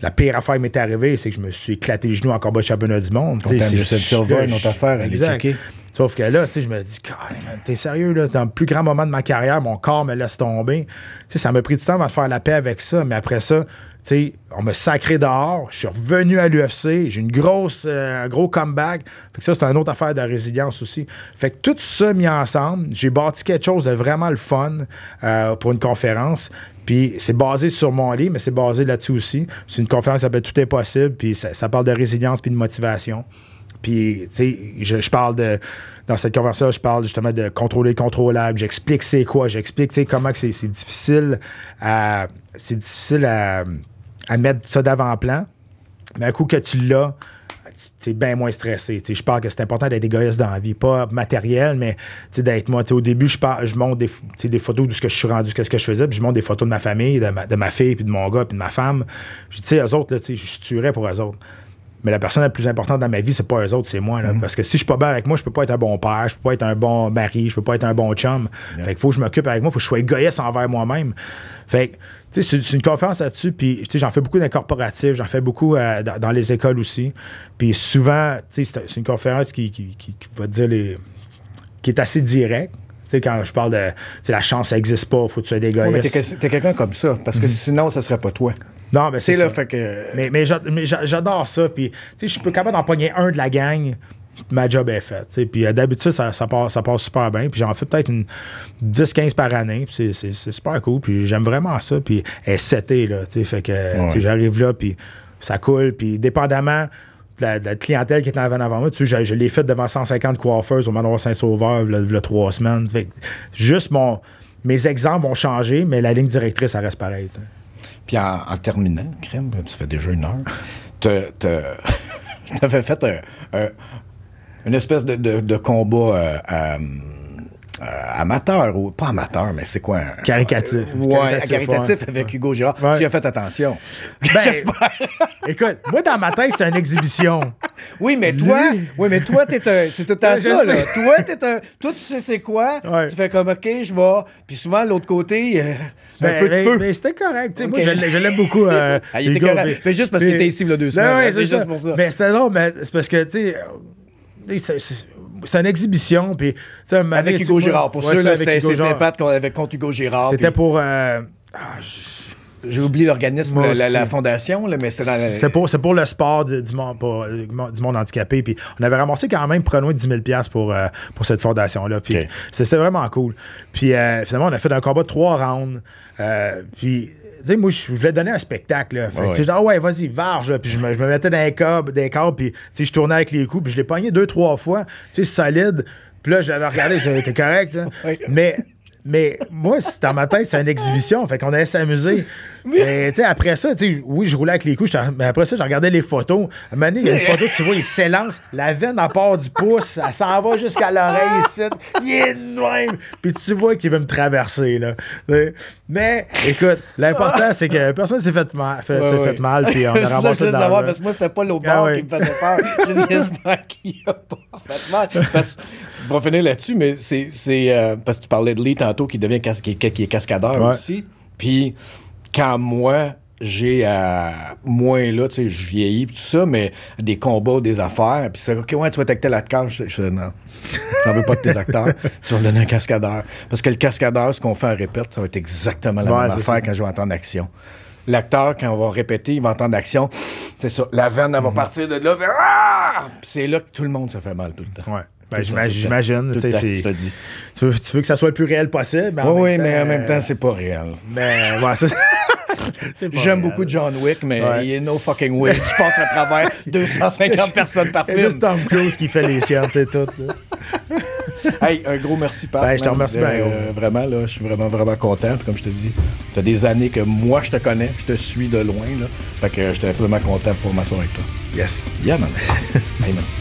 la pire affaire qui m'est arrivée, c'est que je me suis éclaté les genoux en combat de championnat du monde. C'est- Silva, une autre affaire, checker. Sauf que là, tu sais, je me dis, t'es sérieux, là, dans le plus grand moment de ma carrière, mon corps me laisse tomber. Tu sais, ça m'a pris du temps avant de faire la paix avec ça, mais après ça, on m'a sacré dehors, je suis revenu à l'UFC, j'ai une grosse, euh, un gros comeback. Fait ça, c'est une autre affaire de résilience aussi. Fait que tout ça mis ensemble, j'ai bâti quelque chose de vraiment le fun euh, pour une conférence. Puis c'est basé sur mon livre, mais c'est basé là-dessus aussi. C'est une conférence qui s'appelle Tout est possible, puis ça, parle de résilience puis de motivation. Puis, tu sais, je, parle de. Dans cette conversation, je parle justement de contrôler le contrôlable. J'explique c'est quoi. J'explique, tu sais, comment c'est difficile. C'est difficile à, à mettre ça d'avant-plan. Mais un coup que tu l'as, tu es bien moins stressé. Je parle que c'est important d'être égoïste dans la vie, pas matériel, mais d'être moi. Au début, je, parle, je montre des, des photos de ce que je suis rendu, qu'est-ce que je faisais, puis je montre des photos de ma famille, de ma, fille, puis de mon gars, puis de ma femme. Je dis, eux autres, là, je tuerais pour eux autres. Mais la personne la plus importante dans ma vie, c'est pas eux autres, c'est moi. Là. Parce que si je suis pas bien avec moi, je peux pas être un bon père, je peux pas être un bon mari, je peux pas être un bon chum. Fait qu'il faut que je m'occupe avec moi, il faut que je sois égoïste envers moi-même. Fait que, tu sais, c'est une conférence là-dessus, puis tu sais, j'en fais beaucoup dans les corporatifs, j'en fais beaucoup euh, dans, dans les écoles aussi. Puis souvent, tu sais, c'est une conférence qui, qui, qui- qui va te dire les. qui est assez directe. Tu sais, quand je parle de. La chance, ça existe pas, faut que tu sois Ouais, mais t'es, t'es quelqu'un comme ça, parce que sinon, ça serait pas toi. Non, mais c'est là, ça. fait que. Mais, mais mais j'a- j'adore ça. Puis, tu sais, je suis capable d'en pogner un de la gang. Ma job est faite. Puis, euh, d'habitude, ça, ça, passe, ça passe super bien. Puis, j'en fais peut-être une 10-15 par année. Puis, c'est- super cool. Puis, j'aime vraiment ça. Puis, elle est setée, là. tu sais. Fait que, j'arrive là, puis ça coule. Puis, dépendamment de la, de la clientèle qui est en avant avant moi, tu sais, je, je l'ai fait devant 150 coiffeuses au manoir Saint-Sauveur, il y a trois semaines. Fait que juste mon. Mes exemples vont changer, mais la ligne directrice, ça reste pareil. Puis en, en terminant, crème, ça fait déjà une heure, t'as- t'as- t'avais fait un, un- une espèce de, de- de combat euh, euh, amateur, ou pas amateur, mais c'est quoi? un- Caricatif. Euh, ouais, ouais. avec Hugo Girard. Ouais. Tu as fait attention. Ben, J'espère. Écoute, moi, dans ma tête, c'est une exhibition. Oui, mais toi, Lui- oui, mais toi, t'es un, c'est tout je ça, là. Toi, t'es un, toi, tu sais c'est quoi? Ouais. Tu fais comme, OK, je vais. Puis souvent, l'autre côté, euh, un Ben, peu de mais- feu. Mais c'était correct. Moi, je l'ai- je l'aime beaucoup. euh, Ah, il était Hugo, correct. Mais juste parce qu'il était ici a deux Ben semaines, hein, c'est juste pour ça. Mais c'était drôle, mais c'est parce que, tu sais, euh, c'est- c'est c'est une exhibition. Puis, Avec Hugo Girard. Pour Ouais, ceux, c'est c'était. Pat qu'on avait contre Hugo Girard. C'était puis pour. euh, ah, je- J'ai oublié l'organisme, la, la- fondation, là, mais c'était dans la- C'est pour, c'est pour le sport du, du monde, pour, du monde handicapé. Puis on avait ramassé quand même loin de 10 000 piastres pour, euh, pour cette fondation-là. Puis c'est- c'était vraiment cool. Puis euh, finalement, on a fait un combat de trois rounds. Euh, puis, tu sais, moi, je voulais donner un spectacle. là. Fait Ouais, dis, ah ouais, vas-y, varge. là. Puis je me, je me mettais dans les câbles, des câbles, puis tu sais, je tournais avec les coups. Puis je l'ai pogné deux, trois fois. Tu sais, solide. Puis là, je l'avais regardé, c'était correct. Mais. Mais moi, dans ma tête, c'est une exhibition. Fait qu'on allait s'amuser. Mais tu sais, après ça, tu oui, je roulais avec les coups. Mais après ça, je regardais les photos. À un moment donné, il y a une photo, tu vois, il s'élance. La veine à part du pouce, elle s'en va jusqu'à l'oreille ici. Il est de même. Puis tu vois qu'il veut me traverser, là. Mais, écoute, l'important, c'est que personne s'est fait mal. fait- Ouais, s'est ouais. fait mal puis on a je voulais savoir, parce que moi, c'était pas l'autre Ah ouais. qui me faisait peur. J'espère qu'il a pas fait mal. Parce, va finir là-dessus, mais c'est, euh, parce que tu parlais de Lee tantôt qui devient qui, qui est cascadeur Ouais. aussi. Puis, quand moi, j'ai à moins là, tu sais, je vieillis tout ça, mais des combats, des affaires, puis c'est OK, ouais, tu vas être tel acteur. Je, dis non, j'en veux pas de tes acteurs. Tu vas me donner un cascadeur. Parce que le cascadeur, ce qu'on fait en répète, ça va être exactement la Ouais, même affaire ça. quand je vais entendre action. L'acteur, quand on va répéter, il va entendre action. C'est ça. La veine, elle va partir de là. ah! C'est là que tout le monde se fait mal tout le temps. Ouais. Ben, j'imagine. tu je veux, tu veux que ça soit le plus réel possible. mais Oui, oui, mais en même temps, c'est pas réel. Mais, ouais, ça- C'est pas J'aime beaucoup John Wick, mais Ouais. il est no fucking way qui passe à travers 250 personnes par C'est film. juste Tom Cruise qui fait les siennes, c'est tout. là. Hey, un gros merci, Pat. Ben, je te remercie bien, Euh, Vraiment, là, je suis vraiment, vraiment content. Comme je te dis, ça fait des années que moi, je te connais, je te suis de loin. Là. Fait que j'étais vraiment content pour m'asseoir avec toi. Yes. Yeah, man. hey, merci.